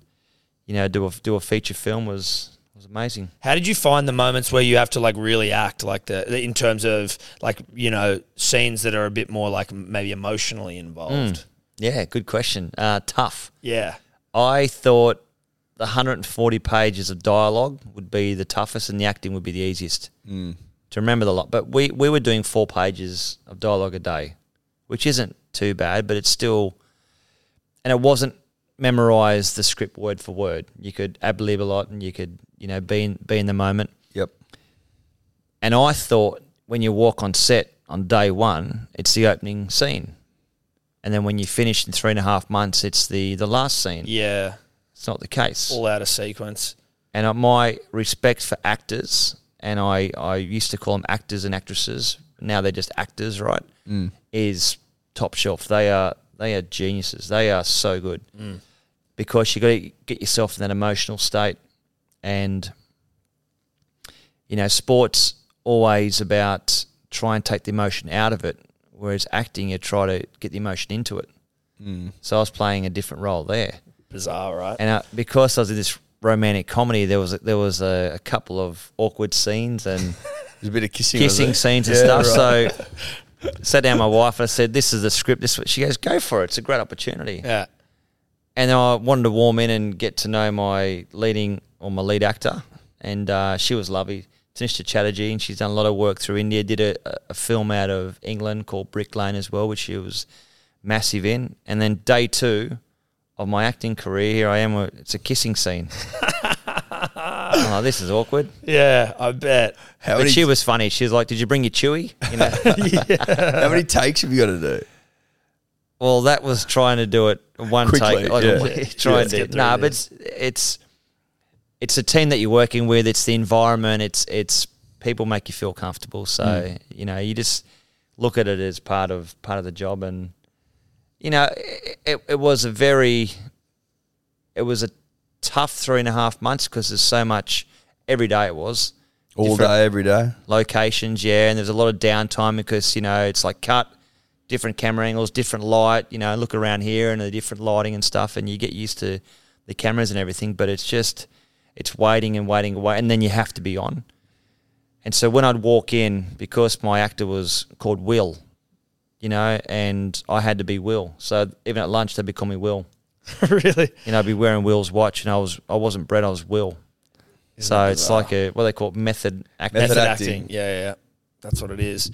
you know do a do a feature film was was amazing. How did you find the moments where you have to like really act, like the the- in terms of like you know scenes that are a bit more like maybe emotionally involved? Yeah, good question. Uh, tough. Yeah, I thought the 140 pages of dialogue would be the toughest, and the acting would be the easiest mm. to remember the lot. But we we were doing four pages of dialogue a day, which isn't too bad, but it's still, and it wasn't memorize the script word for word. You could ad lib a lot, and you could you know be in, be in the moment. Yep. And I thought when you walk on set on day one, it's the opening scene. And then when you finish in three and a half months, it's the, the last scene. yeah, It's not the case. all out of sequence. And my respect for actors, and I, I used to call them actors and actresses, now they're just actors, right? Mm. Is top shelf. They are they are geniuses. They are so good mm. because you got to get yourself in that emotional state, and you know, sports always about try and take the emotion out of it, whereas acting you try to get the emotion into it. Mm. So I was playing a different role there. Bizarre, right? And uh, because I was in this romantic comedy, there was a, there was a, a couple of awkward scenes and [laughs] a bit of kissing. kissing scenes and Yeah, stuff. right. So [laughs] sat down with my wife and I said, "This is the script." This she goes, "Go for it. It's a great opportunity." yeah, And I wanted to warm in and get to know my leading or my lead actor, and uh, she was lovely. Tanisha Chatterjee, and she's done a lot of work through India. Did a, a film out of England called Brick Lane as well, which she was massive in. And then day two of my acting career, here I am. uh, It's a kissing scene. [laughs] I'm this is awkward. yeah. I bet. How But many, she was funny. She was like, "Did you bring your chewy?" You know. [laughs] how many takes have you got to do? Well, that was trying to do it one Quickly, take. Like yeah. [laughs] a week, Yeah, to. get through Nah, but it's, it's it's a team that you're working with. It's the environment. It's it's people make you feel comfortable. So Mm. you know, you just look at it as part of part of the job, and you know, it, it, was a very. it was a tough three and a half months because there's so much every day it was All day, every day. locations, yeah, and there's a lot of downtime because you know it's like cut different camera angles, different light, you know, look around here and the different lighting and stuff, and you get used to the cameras and everything. But it's just it's waiting and waiting and waiting, and then you have to be on. And so when I'd walk in, because my actor was called Will, you know, and I had to be Will. So even at lunch, they'd be calling me Will. [laughs] really? You know, I'd be wearing Will's watch, and I was I wasn't Brett, I was Will. so it's bizarre? like a what they call it, method acting. Method Method acting. acting. Yeah, yeah, yeah. That's what it is.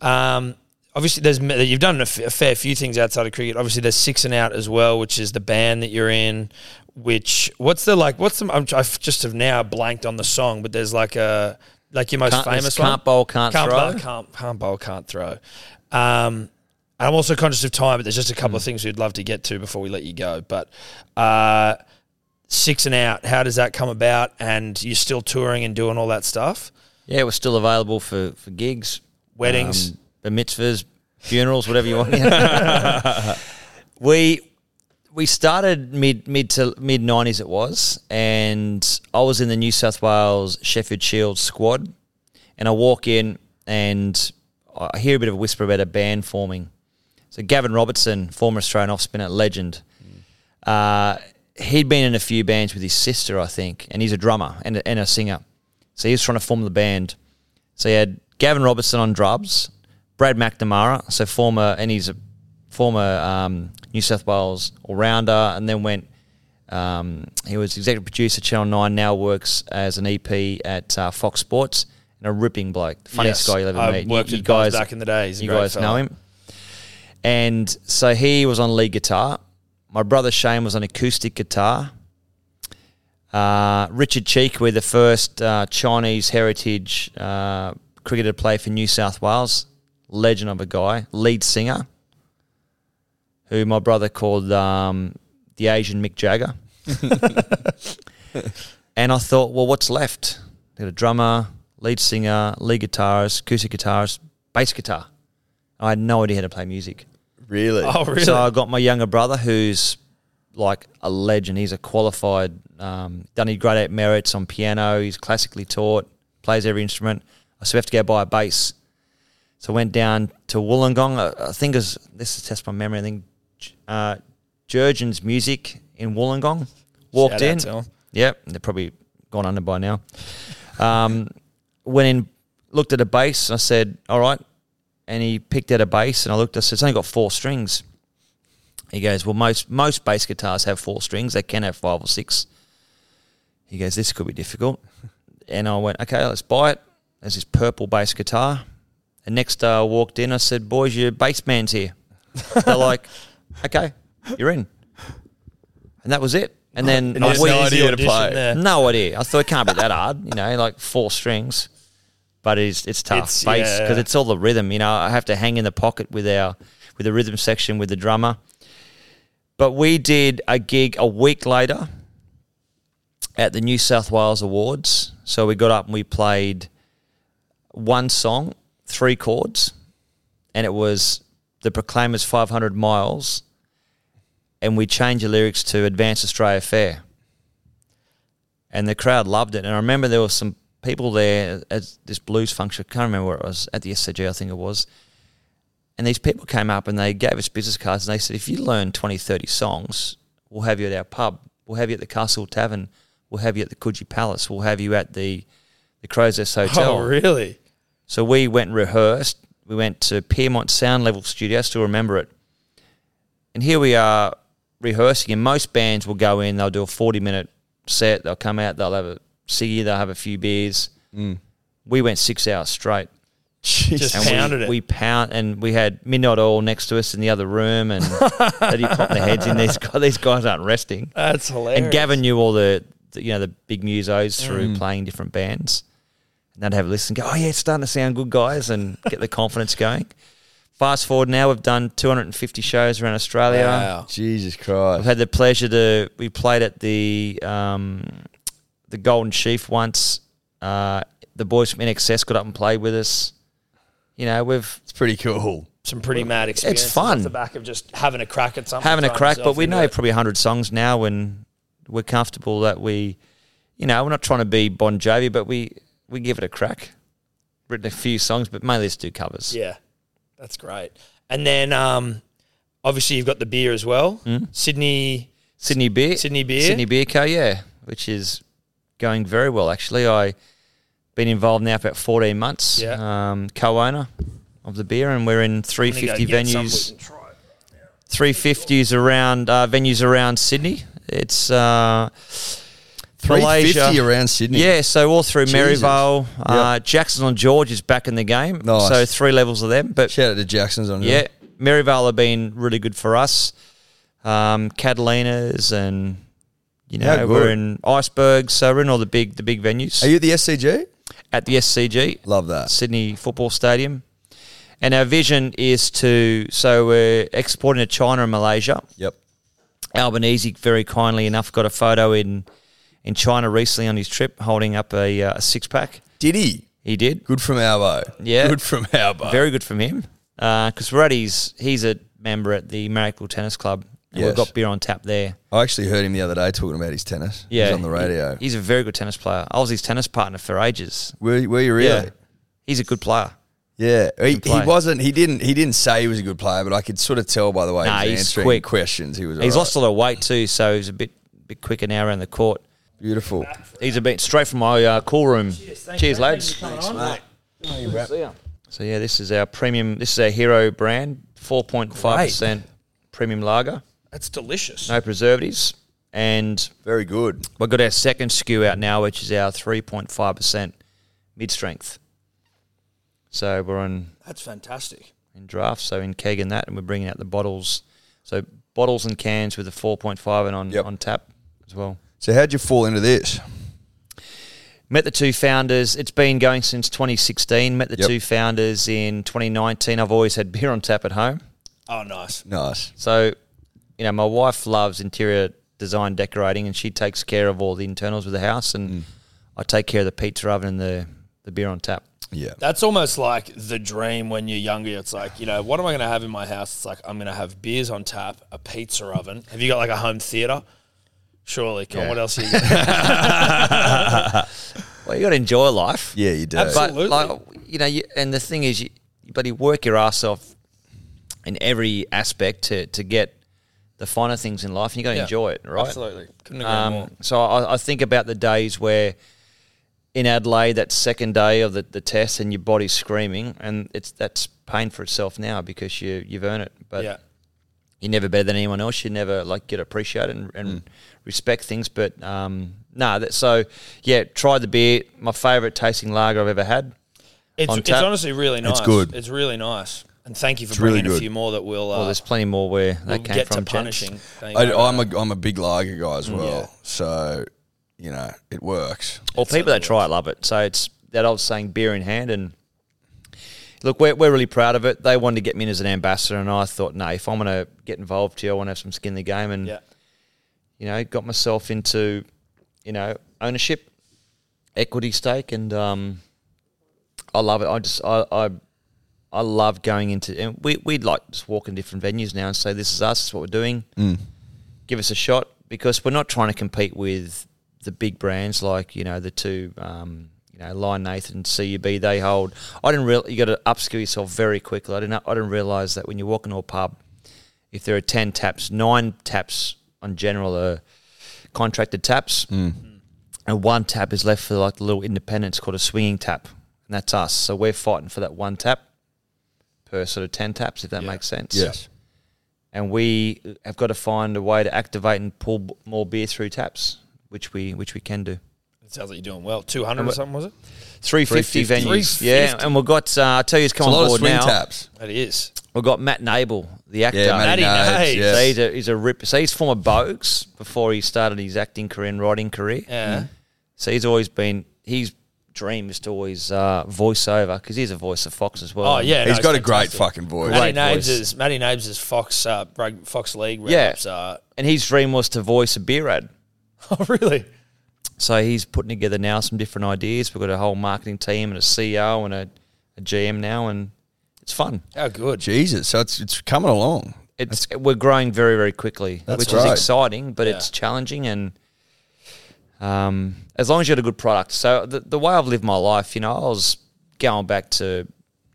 Um, obviously, there's you've done a, f- a fair few things outside of cricket. Obviously, there's Six and Out as well, which is the band that you're in. Which what's the like? What's the? I'm, I've just have now blanked on the song, but there's like a like your most Can't- famous it's one. can't bowl, can't can't throw. Bowl, can't, can't bowl, can't throw. Um, I'm also conscious of time, but there's just a couple of Hmm. things we'd love to get to before we let you go. But uh, six and out, how does that come about? And you're still touring and doing all that stuff? Yeah, we're still available for, for gigs, Weddings. um, bar mitzvahs, funerals, whatever you want. [laughs] [laughs] we we started mid mid to mid nineties it was, and I was in the New South Wales Sheffield Shield squad, and I walk in and I hear a bit of a whisper about a band forming. So Gavin Robertson, former Australian off spinner legend, uh, he'd been in a few bands with his sister, I think, and he's a drummer and a, and a singer. So he was trying to form the band. So he had Gavin Robertson on drums, Brad McNamara, so former, and he's a former um, New South Wales all rounder, and then went. Um, he was executive producer Channel Nine. Now works as an EP at uh, Fox Sports, and a ripping bloke, the funniest Yes, guy you'll ever meet. worked you, with you guys back in the days. You guys fella. know him. And so he was on lead guitar. My brother Shane was on acoustic guitar. Uh, Richard Chee Quee, the first uh, Chinese heritage uh, cricketer to play for New South Wales, legend of a guy, lead singer, who my brother called um, the Asian Mick Jagger. [laughs] and I thought, well, what's left? Got a drummer, lead singer, lead guitarist, acoustic guitarist, bass guitar. I had no idea how to play music. Really? Oh, really? So I got my younger brother, who's like a legend. He's a qualified, um, done his grade eight merits on piano. He's classically taught, plays every instrument. I so we have to go buy a bass. So I went down to Wollongong. I, I think it was, this is test my memory. I think uh, Jurgen's Music in Wollongong. Walked Shout out in. to him. Yep, they're probably gone under by now. Um, went in, looked at a bass. I said, "All right," and he picked out a bass, and I looked. I said, "It's only got four strings." He goes, "Well, most most bass guitars have four strings. They can have five or six. He goes, "This could be difficult," and I went, "Okay, let's buy it." There's this purple bass guitar. And next day I walked in. I said, "Boys, your bass man's here." They're like, [laughs] "Okay, you're in," and that was it. And then And no idea to play. there. no idea. I thought it can't be that hard, you know, like four strings. But it's it's tough It's- bass because yeah. it's all the rhythm. You know, I have to hang in the pocket with our with the rhythm section with the drummer. But we did a gig a week later at the New South Wales Awards. So we got up and we played one song, three chords, and it was the Proclaimers 500 Miles, and we changed the lyrics to Advance Australia Fair. And the crowd loved it. And I remember there were some people there at this blues function. I can't remember where it was, at the SCG, I think it was. And these people came up and they gave us business cards and they said, if you learn 20, 30 songs, we'll have you at our pub. We'll have you at the Castle Tavern. We'll have you at the Coogee Palace. We'll have you at the, the Crow's Nest Hotel. Oh, really? So we went and rehearsed. We went to Pyrmont Sound Level Studio. I still remember it. And here we are rehearsing. And most bands will go in. They'll do a forty-minute set. They'll come out. They'll have a ciggy. They'll have a few beers. We went six hours straight. Just And pounded we, it. we pound and we had Midnight Oil next to us in the other room, and [laughs] they pop their heads in. These guys, these guys aren't resting. That's hilarious. And Gavin knew all the, the you know the big musos through Mm. playing different bands. And they'd have a listen, And go, oh yeah, it's starting to sound good, guys, and get the confidence going. Fast forward now, we've done 250 shows around Australia. Wow. Jesus we've had the pleasure to we played at the um, the Golden Sheaf once. Uh, the boys from INXS got up and played with us. You know, we've It's pretty cool. Some pretty mad experiences It's fun. off the back of just having a crack at something. having a crack, but we know it. probably 100 songs now, and we're comfortable that we, you know, we're not trying to be Bon Jovi, but we we give it a crack. Written a few songs, but mainly just do covers. Yeah, that's great. And then um, obviously you've got the beer as well. Sydney. Sydney Beer, Sydney Beer? Sydney Beer Co. Yeah, which is going very well actually. I've been involved now for about fourteen months. Yeah. um, co-owner of the beer, and we're in three I'm gonna go fifty get some, venues. we can try. Three fifties around uh, venues around Sydney. It's uh, Malaysia. 350 around Sydney. Yeah, so all through Jesus. Merivale, uh, Jackson on George is back in the game. Nice. So three levels of them, but Shout out to Jackson's on yeah, Merivale have been really good for us. Um, Catalina's and you know Yeah, we're in Iceberg, so we're in all the big the big venues Are you at the SCG? at the SCG, Love that. Sydney Football Stadium. And our vision is to so we're exporting to China and Malaysia. Yep. Albanese very kindly enough got a photo in in China recently on his trip, holding up a, uh, a six pack. Did he? He did. Good from Albo. Yeah. Good from Albo. Very good from him. Because Ruddy's, he's a member at the Miracle Tennis Club. And Yes. We've got beer on tap there. I actually heard him the other day talking about his tennis. Yeah. He on the radio. he- he's a very good tennis player. I was his tennis partner for ages. were, were you really? Yeah. He's a good player. Yeah, he, he wasn't. He didn't. He didn't say he was a good player, but I could sort of tell by the way Nah, he was he's answering quick. questions. He was. He's alright. lost a lot of weight too, so he's a bit bit quicker now around the court. Beautiful. He's a bit straight from my uh, cool room. Cheers, lads. Thanks, mate. See ya. So yeah, this is our premium. This is our hero brand, four point five percent premium lager, That's delicious. no preservatives, and Very good. we've got our second SKU out now, which is our three point five percent mid strength. So we're on That's fantastic. in draft, so in keg and that, and we're bringing out the bottles. So bottles and cans with a four point five and on Yep. on tap as well. So how'd you fall into this? Met the two founders. It's been going since 2016. Met the Yep. two founders in 2019. I've always had beer on tap at home. Oh, nice. Nice. So, you know, my wife loves interior design decorating and she takes care of all the internals of the house Mm. and I take care of the pizza oven and the, the beer on tap. Yeah. That's almost like the dream when you're younger. It's like, you know, what am I going to have in my house? It's like, I'm going to have beers on tap, a pizza oven. Have you got like a home theater? Surely. Come on, what else are you [laughs] got? [laughs] Well, you got to enjoy life. Yeah, you do. Absolutely. But, like, you know, you, and the thing is, you, but you work your ass off in every aspect to, to get the finer things in life and you got to Yeah. enjoy it, right? Absolutely. Couldn't agree more. Um, so I, I think about the days where in Adelaide, that second day of the, the test, and your body's screaming, and it's that's pain for itself now because you you've earned it. But yeah. you're never better than anyone else. You never like get appreciated and, and Mm. respect things. But um, no, that so yeah. try the beer. My favourite tasting lager I've ever had. It's, it's honestly really nice. It's good. It's really nice. And thank you for It's really bringing a few more that will uh, Well, there's plenty more where that we'll came get from. to punishing. I, I'm a I'm a big lager guy as well. Yeah. So you know it works. Well, people that try it love it. So it's that old saying, beer in hand. And look, we're, we're really proud of it. They wanted to get me in as an ambassador, and I thought, no, if I'm going to get involved here, I want to have some skin in the game. And yeah. you know, got myself into you know ownership, equity stake, and um, I love it. I just I. I I love going into, and we we'd like just walk in different venues now and say, "This is us. This is what we're doing. Mm. Give us a shot." Because we're not trying to compete with the big brands like you know the two, um, you know, Lion Nathan, CUB. They hold. I didn't real. You got to upskill yourself very quickly. I didn't. I didn't realize that when you walk into a pub, if there are ten taps, nine taps on general are contracted taps, mm. Mm. and one tap is left for like the little independents called a swinging tap, and that's us. So we're fighting for that one tap per sort of ten taps, if that Yeah. makes sense. Yes. And we have got to find a way to activate and pull b- more beer through taps, which we which we can do. It sounds like you're doing well. 200 or something, was it? 350 350. venues, yeah, and we've got. Uh, I tell you, it's It's come a on lot of board swing now. taps. That is. We've got Matt Nable, the actor. Yeah, Matty Matty Nabes, Nabes. yes. So he's a he's a rip. So he's former Bogues before he started his acting career and writing career. Yeah. So he's always been his dream is to always uh, voice over because he's a voice of Fox as well. Oh, yeah. no, He's it's got a great fantastic. fucking voice. Matty Great Nabes is Matty Nabes is Fox uh, Fox League Yeah. reps. Uh, and his dream was to voice a beer ad. [laughs] oh, really? So he's putting together now some different ideas. We've got a whole marketing team and a CEO and a, a GM now, and it's fun. How good. Jesus. So it's it's coming along. It's we're growing very very quickly, That's which right. is exciting, but Yeah. it's challenging and Um, as long as you had a good product. So the, the way I've lived my life, you know, I was going back to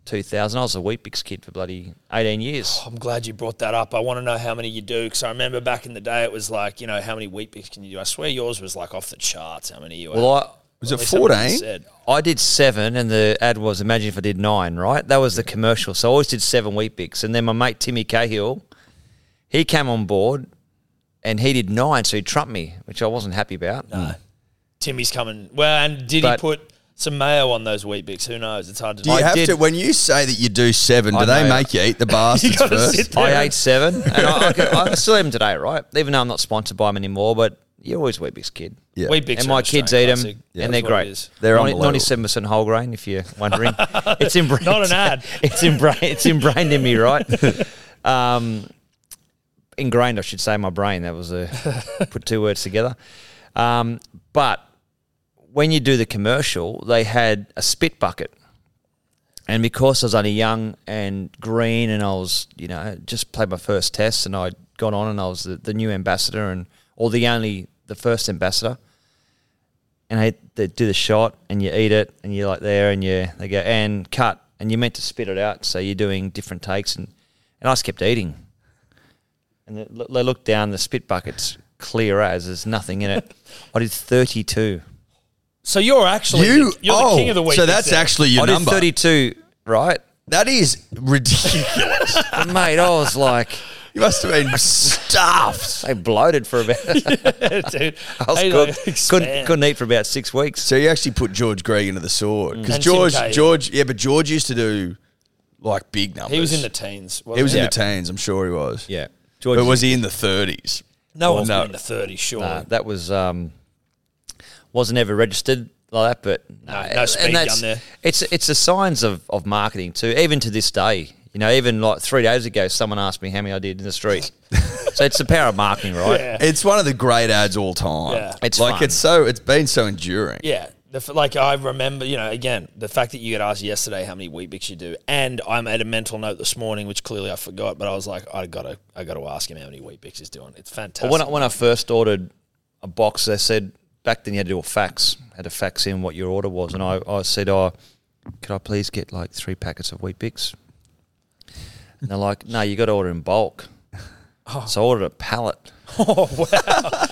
2000. I was a Weet-Bix kid for bloody 18 years. I'm glad you brought that up. I want to know how many you do because I remember back in the day it was like, you know, how many Weet-Bix can you do? I swear yours was like off the charts. How many you Well, had. I, Was At it least that's what you 14? I did seven, and the ad was imagine if I did nine, right? That was the commercial. So I always did seven Weet-Bix. And then my mate Timmy Cahill, he came on board and he did nine, so he trumped me, which I wasn't happy about. No. Timmy's coming. Well, and did But- he put some mayo on those Weet-Bix? Who knows? It's hard to Do you I have did- to when you say that you do seven? Do I they know. make you eat the [laughs] [laughs] bastards gotta first? sit there. I ate seven, and I, I, could- I still eat them today, right? Even though I'm not sponsored by them anymore, but you're always Weet-Bix kid. Yeah. Weet-Bix and my kids eat them, classic. and they're great. They're Ninety- unbelievable. 97% whole grain, if you're wondering. [laughs] it's ingrained. Not an ad. It's ingrained. It's ingrained in me, right? Um, ingrained, I should say, in my brain. That was a [laughs] put two words together. Um, but when you do the commercial, they had a spit bucket. And because I was only young and green, and I was, you know, just played my first test, and I'd gone on, and I was the, the new ambassador, and or the only the first ambassador. And I they do the shot, and you eat it, and you're like there, and you they go and cut, and you're meant to spit it out, so you're doing different takes, and and I just kept eating. And they, they looked down, the spit bucket's clear as there's nothing in it. I did 32. So you're actually You the, you're oh, the king of the wheat so that's there. actually your I did number. 32, right? That is ridiculous. [laughs] But mate, I was like, you must have been stuffed. [laughs] I bloated for about. [laughs] dude. I was Hey, good. couldn't, couldn't eat for about six weeks. So you actually put George Gregan into the sword mm. because And Tim George, Cahill. George, yeah, but George used to do like big numbers. He was in the teens. Wasn't He was in Yeah. the teens. I'm sure he was. Yeah, but was he in the 30s? No one's no. in the 30s, sure. Nah, that was um, wasn't ever registered like that, but No, no, no speed and that's- gun there. It's it's the signs of, of marketing too. Even to this day, you know, even like three days ago, someone asked me how many I did in the street. [laughs] so it's the power of marketing, right? Yeah. It's one of the great ads all time. Yeah. It's like fun. it's so it's been so enduring. Yeah. The, like I remember, you know, again, the fact that you got asked yesterday how many Weet-Bix you do, and I made a mental note this morning, which clearly I forgot, but I was like, I gotta, I gotta ask him how many Weet-Bix he's doing. It's fantastic. Well, when I, when I first ordered a box, they said back then you had to do a fax, had to fax in what your order was, and I, I said, "Oh, could I please get like three packets of Weet-Bix?" And they're like, "No, you got to order in bulk." [laughs] Oh. So I ordered a pallet. [laughs] oh wow,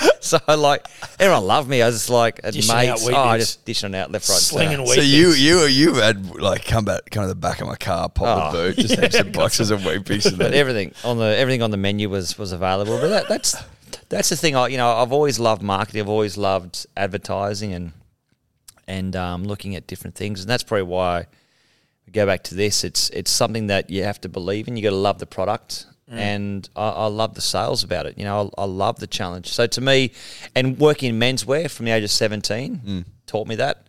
[laughs] So like everyone loved me. I was just like at Dishing mates. out Oh, I Bix. just dishing it out left, right, and slinging centre. wheat. So you Bix. you you had like come back come to the back of my car, pop Oh. the boot, just [laughs] have some boxes of wheat pieces. But everything on the everything on the menu was was available. But that, that's that's the thing. I you know I've always loved marketing. I've always loved advertising and and um, looking at different things. And that's probably why we go back to this. It's it's something that you have to believe in. You got to love the product. Mm. And I, I love the sales about it. You know, I, I love the challenge. So to me, and working in menswear from the age of seventeen mm. taught me that.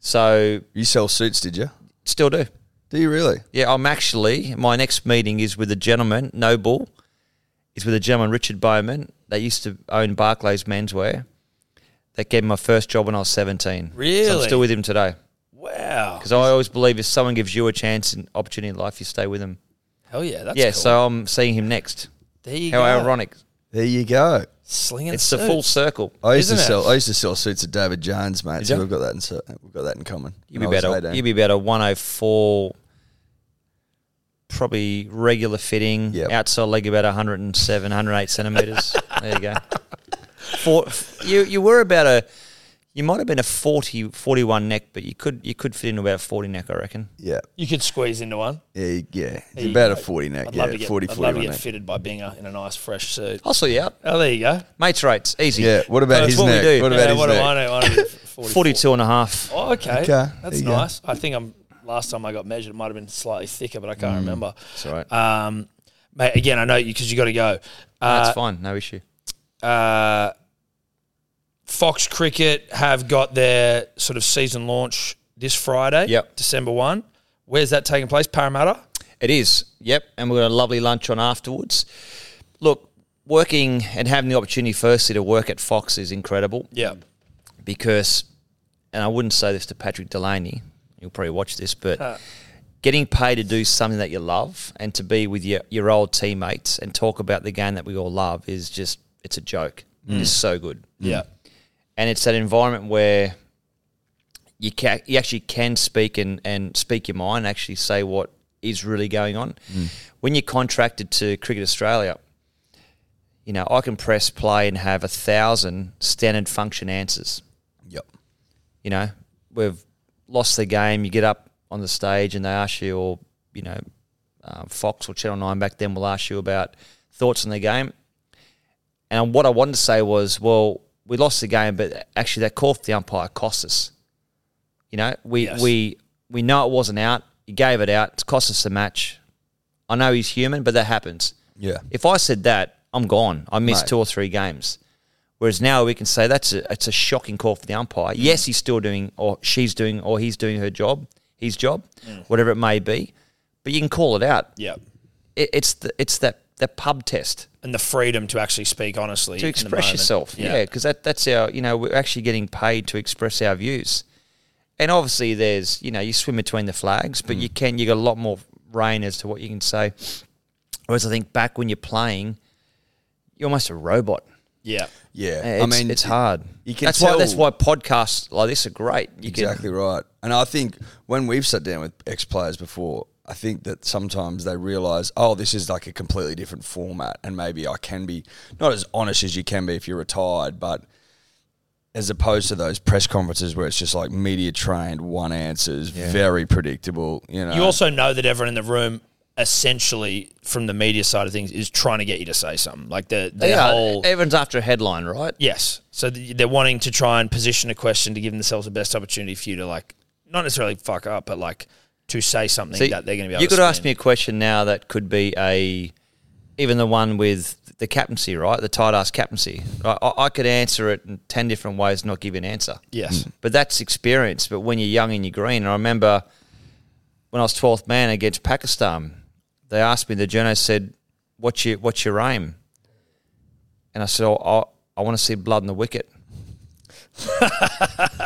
So You sell suits, did you? still do. Do you really? Yeah, I'm actually. My next meeting is with a gentleman, Noble. Is with a gentleman, Richard Bowman. They used to own Barclays Menswear. That gave me my first job when I was 17. So I'm still with him today. wow, Because I always believe if someone gives you a chance and opportunity in life, you stay with them. Hell yeah, that's yeah, cool. so I'm seeing him next. there you How go. ironic. There you go. slinging. It's the full circle. I used Isn't to it? sell. I used to sell suits at David Jones, mate. Did So ya? we've got that in. so- We've got that in common. You'd when be I was about 18. you'd be about a 104, probably regular fitting. Yep. Outside leg about 107, 108 centimeters. [laughs] there you go. Four, you you were about a, you might have been a 40, 41 neck, but you could you could fit into about a 40 neck, I reckon. Yeah, You could squeeze into one. yeah, yeah. There It's you about a go. forty neck. I'd yeah, love to get, 40, I'd love to 41 get neck. fitted by Binger in a nice fresh suit. I'll sort you out. Oh, there you go. Mates rates, easy. Yeah. What about That's his what we neck? do. What Yeah, about his what do neck? I know? I know [laughs] 44. 42 and a half. Oh, okay. Okay, there That's you go. nice. I think I'm last time I got measured, it might have been slightly thicker, but I Mm. can't remember. That's all right. Um, mate, again, I know you because you got to go. Uh, That's fine. No issue. uh, Fox Cricket have got their sort of season launch this Friday, Yep. December 1. Where's that taking place? Parramatta? It is. Yep. And we've got a lovely lunch on afterwards. Look, working and having the opportunity firstly to work at Fox is incredible. Yeah. because, and I wouldn't say this to Patrick Delany, you'll probably watch this, but getting paid to do something that you love and to be with your, your old teammates and talk about the game that we all love is just, it's a joke. It's mm. so good. Yeah. And it's that environment where you can you actually can speak and, and speak your mind, actually say what is really going on. When you're contracted to Cricket Australia, you know I can press play and have a thousand standard function answers. Yep. You know, we've lost the game. You get up on the stage and they ask you, or you know, uh, Fox or Channel Nine back then will ask you about thoughts on the game. And what I wanted to say was, well, we lost the game, but actually that call for the umpire cost us. You know, we Yes. we we know it wasn't out. He gave it out. It's cost us the match. I know he's human, but that happens. Yeah. If I said that, I'm gone. I missed Mate. two or three games. Whereas now we can say that's a, it's a shocking call for the umpire. Mm. Yes, he's still doing, or she's doing, or he's doing her job, his job, mm. whatever it may be. But you can call it out. Yeah. It, it's the, it's that that pub test And the freedom to actually speak honestly. to express yourself. Yeah, because that that's our you know we're actually getting paid to express our views. And obviously, there's you know you swim between the flags, but you mm. can you got a lot more rein as to what you can say. Whereas I think back when you're playing, you're almost a robot. Yeah. Yeah. Uh, it's, I mean, it's hard. you can that's why that's why podcasts like this are great. You can- Exactly right. And I think when we've sat down with ex players before, I think that sometimes they realise, oh, this is like a completely different format, and maybe I can be not as honest as you can be if you're retired, but as opposed to those press conferences where it's just like media trained, one answers, very predictable. You know, You also know that everyone in the room, essentially, from the media side of things, is trying to get you to say something. Like the, the Yeah, whole. everyone's after a headline, right? Yes. So they're wanting to try and position a question to give themselves the best opportunity for you to, like, not necessarily fuck up, but like to say something See, that they're going to be able you to could ask me a question now that could be a even the one with the captaincy, right? The tight ass captaincy. I, I could answer it in ten different ways, not give an answer. Yes. Mm. But that's experience. But when you're young and you're green, and I remember when I was 12th man against Pakistan, they asked me, the journo said, what's your, what's your aim? And I said, oh, I, I want to see blood in the wicket.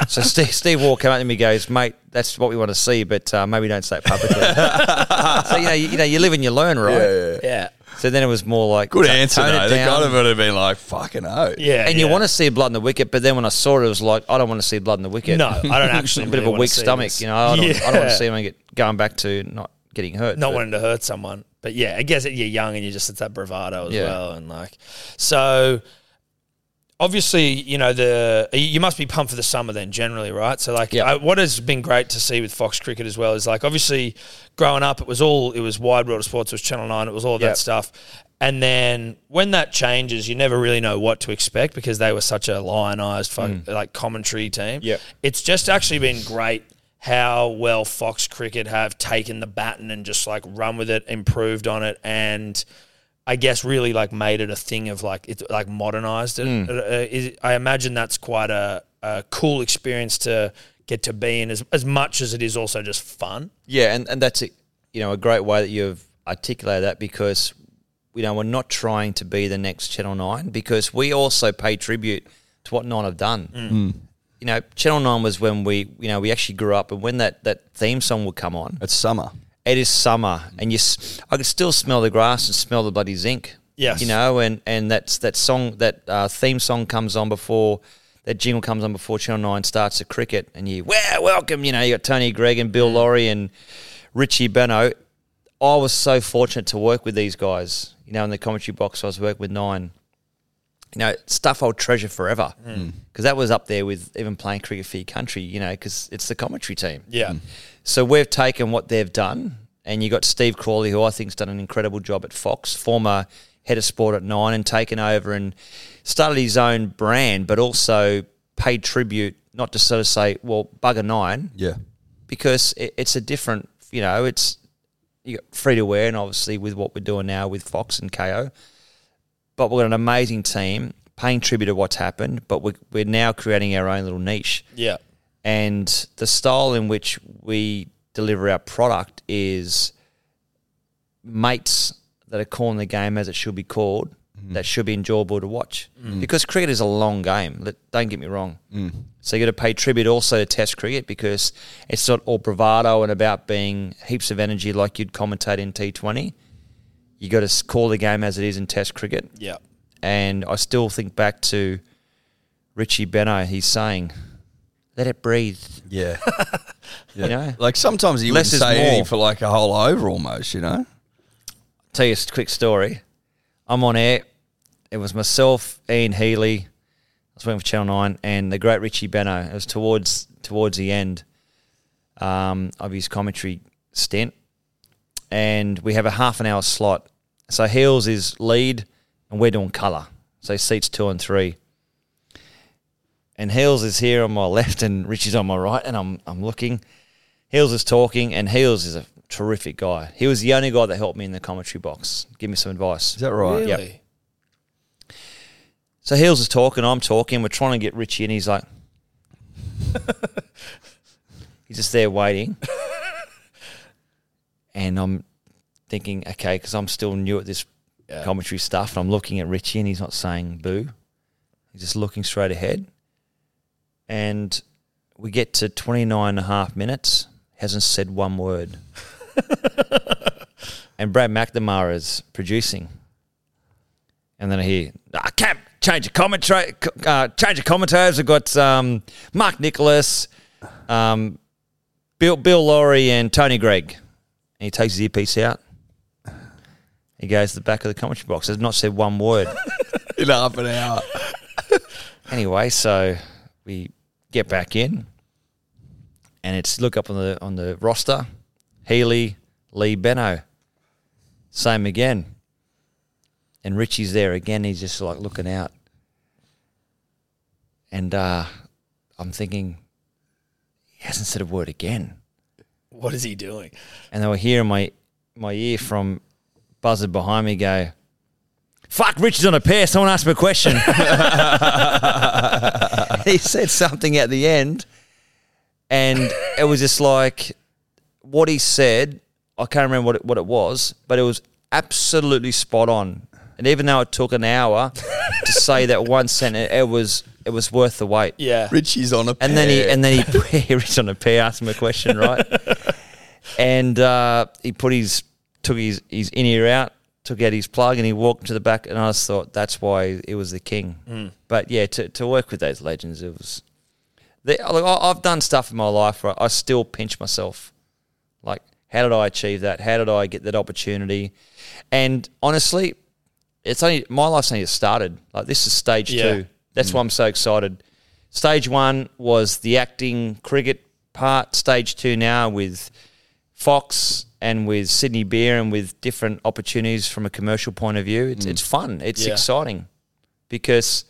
So Steve, Steve Waugh came up to me and goes, mate, that's what we want to see, but uh, maybe don't say it publicly. [laughs] so, you know, you, you know, you live and you learn, right? yeah, yeah. Yeah. So then it was more like, Good t- answer, tone it though. The down. guy would have been like, fucking oh. Yeah. And you want to see blood in the wicket, but then when I saw it, it was like, I don't want to see blood in the wicket. No, I don't actually. [laughs] a bit really of a weak stomach. this. You know, I don't, I don't want to see him get going back to not getting hurt. not but- wanting to hurt someone. But yeah, I guess you're young and you just it's that bravado as Yeah. well, and like so. Obviously, you know the you must be pumped for the summer then, generally, right? So, like, Yeah. I, what has been great to see with Fox Cricket as well is like, obviously, growing up, it was all it was Wide World of Sports, it was Channel Nine, it was all of Yeah. that stuff, and then when that changes, you never really know what to expect because they were such a lionized fuck, mm. like commentary team. Yeah. it's just actually been great how well Fox Cricket have taken the baton and just like run with it, improved on it, and I guess really like made it a thing of like it's like modernized it. Hmm. Uh, uh, is- I imagine that's quite a, a cool experience to get to be in as, as much as it is also just fun. Yeah, and, and that's a, you know a great way that you've articulated that because you know we're not trying to be the next Channel Nine because we also pay tribute to what Nine have done. You know, Channel Nine was when we you know we actually grew up, and when that that theme song would come on, It's summer. It is summer, and you I could still smell the grass and smell the bloody zinc. Yes. you know, and and that's that song that uh, theme song comes on before. That jingle comes on before Channel Nine starts the cricket, and you well welcome. You know, you got Tony Greig and Bill Lawry and Richie Benaud. I was so fortunate to work with these guys. You know, in the commentary box, I was working with Nine. You know, stuff I'll treasure forever mm. Mm. because that was up there with even playing cricket for your country. You know, because it's the commentary team. Yeah. Mm. So we've taken what they've done, and you got Steve Crawley, who I think's done an incredible job at Fox, former head of sport at Nine, and taken over and started his own brand, but also paid tribute, not to sort of say, well, bugger Nine, Yeah. because it, it's a different, you know, it's you got free to wear, and obviously with what we're doing now with Fox and Kayo, but we've got an amazing team paying tribute to what's happened, but we're, we're now creating our own little niche. Yeah. and the style in which we deliver our product is mates that are calling the game as it should be called mm. that should be enjoyable to watch. Mm. Because cricket is a long game don't get me wrong. Mm. So you got to pay tribute also to test cricket because it's not all bravado and about being heaps of energy like you'd commentate in T20 you got to call the game as it is in test cricket Yeah. and I still think back to Richie Benaud, he's saying, "Let it breathe." Yeah. [laughs] You know, Like sometimes he Less wouldn't is say more. anything for like a whole over almost, you know? tell you a quick story. I'm on air. It was myself, Ian Healy. I was working for Channel Nine, and the great Richie Benaud. It was towards towards the end um, of his commentary stint, and we have a half an hour slot. So Heels is lead, and we're doing colour. So seats two and three. And Heels is here on my [laughs] left, and Richie's on my right, and I'm I'm looking. Heels is talking, and Heels is a terrific guy. He was the only guy that helped me in the commentary box, give me some advice. Is that right? Really? So Heels is talking, I'm talking, we're trying to get Richie, and he's like, [laughs] he's just there waiting. [laughs] and I'm thinking, okay, because I'm still new at this commentary stuff, and I'm looking at Richie, and he's not saying boo. He's just looking straight ahead. And we get to 29 and a half minutes, hasn't said one word. [laughs] and Brad McNamara is producing. And then I hear, I can't change the commentary. Uh, change the commentators. I've got um, Mark Nicholas, um, Bill Bill Lawry, and Tony Greig. And he takes his earpiece out. He goes to the back of the commentary box. Has not said one word. [laughs] In half an hour. [laughs] anyway, so we get back in, and it's look up on the on the roster. Healy, Lee, Benaud. Same again. And Richie's there again. He's just like looking out. And uh, I'm thinking, he hasn't said a word again. What is he doing? And they were hearing my my ear from buzzer behind me go, Fuck, Richie's on a pair. Someone asked me a question. [laughs] he said something at the end, and it was just like what he said. I can't remember what it, what it was, but it was absolutely spot on. And even though it took an hour to say that one sentence, it was it was worth the wait. Yeah. Richie's on a And then he and then he [laughs] he reached on a pair, asked him a question, right? [laughs] and uh, he put his took his his in ear out, took out his plug, and he walked to the back. And I just thought that's why it was the king. Mm. But yeah, to to work with those legends, it was. They, like, I- I've done stuff in my life where I still pinch myself. Like, how did I achieve that? How did I get that opportunity? And honestly, it's only my life's only just started. Like this is stage Yeah. two. That's mm. why I'm so excited. Stage one was the acting cricket part. Stage two now with Fox and with Sydney Beer and with different opportunities from a commercial point of view. It's mm. it's fun. It's Yeah. exciting because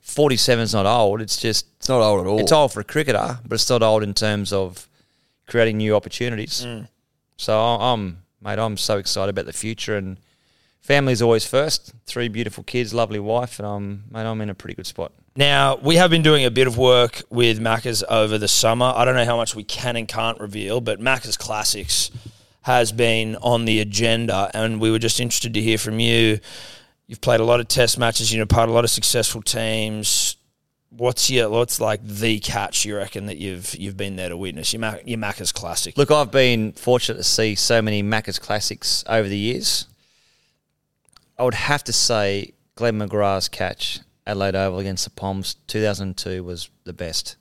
47 is not old. It's just it's not old at all. it's old for a cricketer, but it's not old in terms of creating new opportunities. Mm. So I'm, mate, I'm so excited about the future and family's always first. Three beautiful kids, lovely wife, and I'm, mate, I'm in a pretty good spot. Now, we have been doing a bit of work with Macca's over the summer. I don't know how much we can and can't reveal, but Macca's Classics has been on the agenda, and we were just interested to hear from you. You've played a lot of test matches, you're part of a lot of successful teams. What's your what's like the catch you reckon that you've you've been there to witness? Your, Mac, your Macca's Classic. Look, I've been fortunate to see so many Macca's classics over the years. I would have to say Glenn McGrath's catch at Adelaide Oval against the Poms 2002 was the best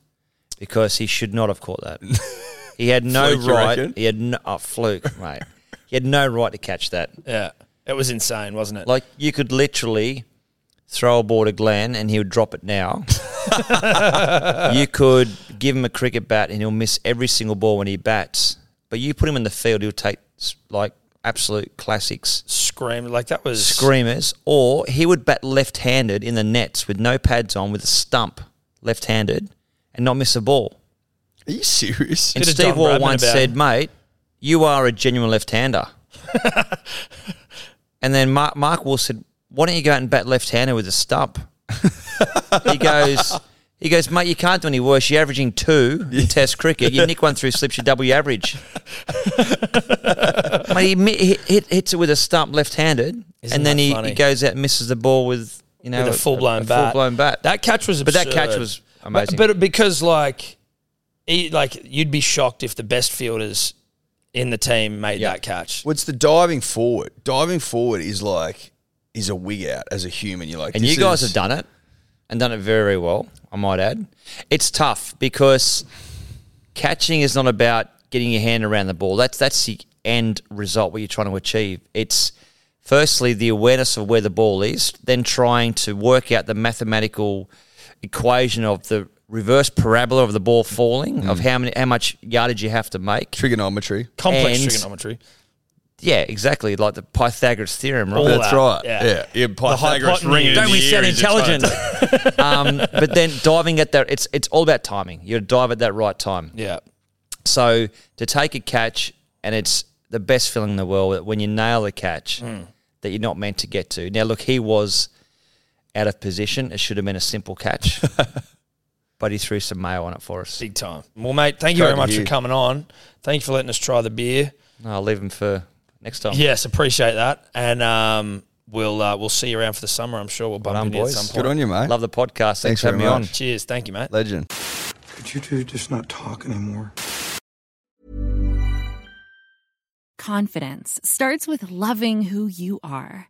because he should not have caught that. [laughs] He had no Fluke, you right. reckon? He had no oh, fluke, mate. He had no right to catch that. yeah, it was insane, wasn't it? Like you could literally throw a ball to Glenn and he would drop it now. [laughs] you could give him a cricket bat and he'll miss every single ball when he bats. But you put him in the field, he'll take s- like absolute classics, Scream like that was screamers, or he would bat left-handed in the nets with no pads on, with a stump, left-handed, and not miss a ball. Are you serious? And Bit Steve Don Waugh once said, "Mate, you are a genuine left-hander." [laughs] and then Mark, Mark Waugh said, "Why don't you go out and bat left-handed with a stump?" [laughs] he goes, "He goes, mate, you can't do any worse. You're averaging two in Test cricket. You nick one through, slips your W average." [laughs] mate, he, mi- he hits it with a stump left-handed, Isn't and then he, funny? he goes out and misses the ball with you know with a full blown bat. full blown bat. That catch was but absurd. that catch was amazing. But, but because like, he, like you'd be shocked if the best fielders in the team made Yeah. that catch. What's the diving forward? Diving forward is like is a wig out as a human. You're like, and this you guys is- have done it. and done it very, very well, I might add. It's tough because catching is not about getting your hand around the ball. That's that's the end result what you're trying to achieve. It's firstly the awareness of where the ball is, then trying to work out the mathematical equation of the reverse parabola of the ball falling, of mm. how many how much yardage you have to make. Trigonometry. Complex And- trigonometry. Yeah, exactly, like the Pythagoras theorem, right? All That's that, right. yeah. Yeah. yeah. Pythagoras hypotenuse. ring it in Don't the we sound ear as you're intelligent? [laughs] um, but then diving at that, it's it's all about timing. You dive at that right time. Yeah. So to take a catch, and it's the best feeling in the world that when you nail a catch Hmm. that you're not meant to get to. Now, look, he was out of position. It should have been a simple catch, [laughs] but he threw some mayo on it for us. Big time. Well, mate, thank you Great very to much for hear. coming on. Thank you for letting us try the beer. I'll leave him for next time. Yes, appreciate that. And um, we'll uh, we'll see you around for the summer. I'm sure we'll bump Well done, into you at some point. Good on you, mate. Love the podcast. Thanks, Thanks for having me very on. Cheers. Thank you, mate. Legend. Could you two just not talk anymore? Confidence starts with loving who you are.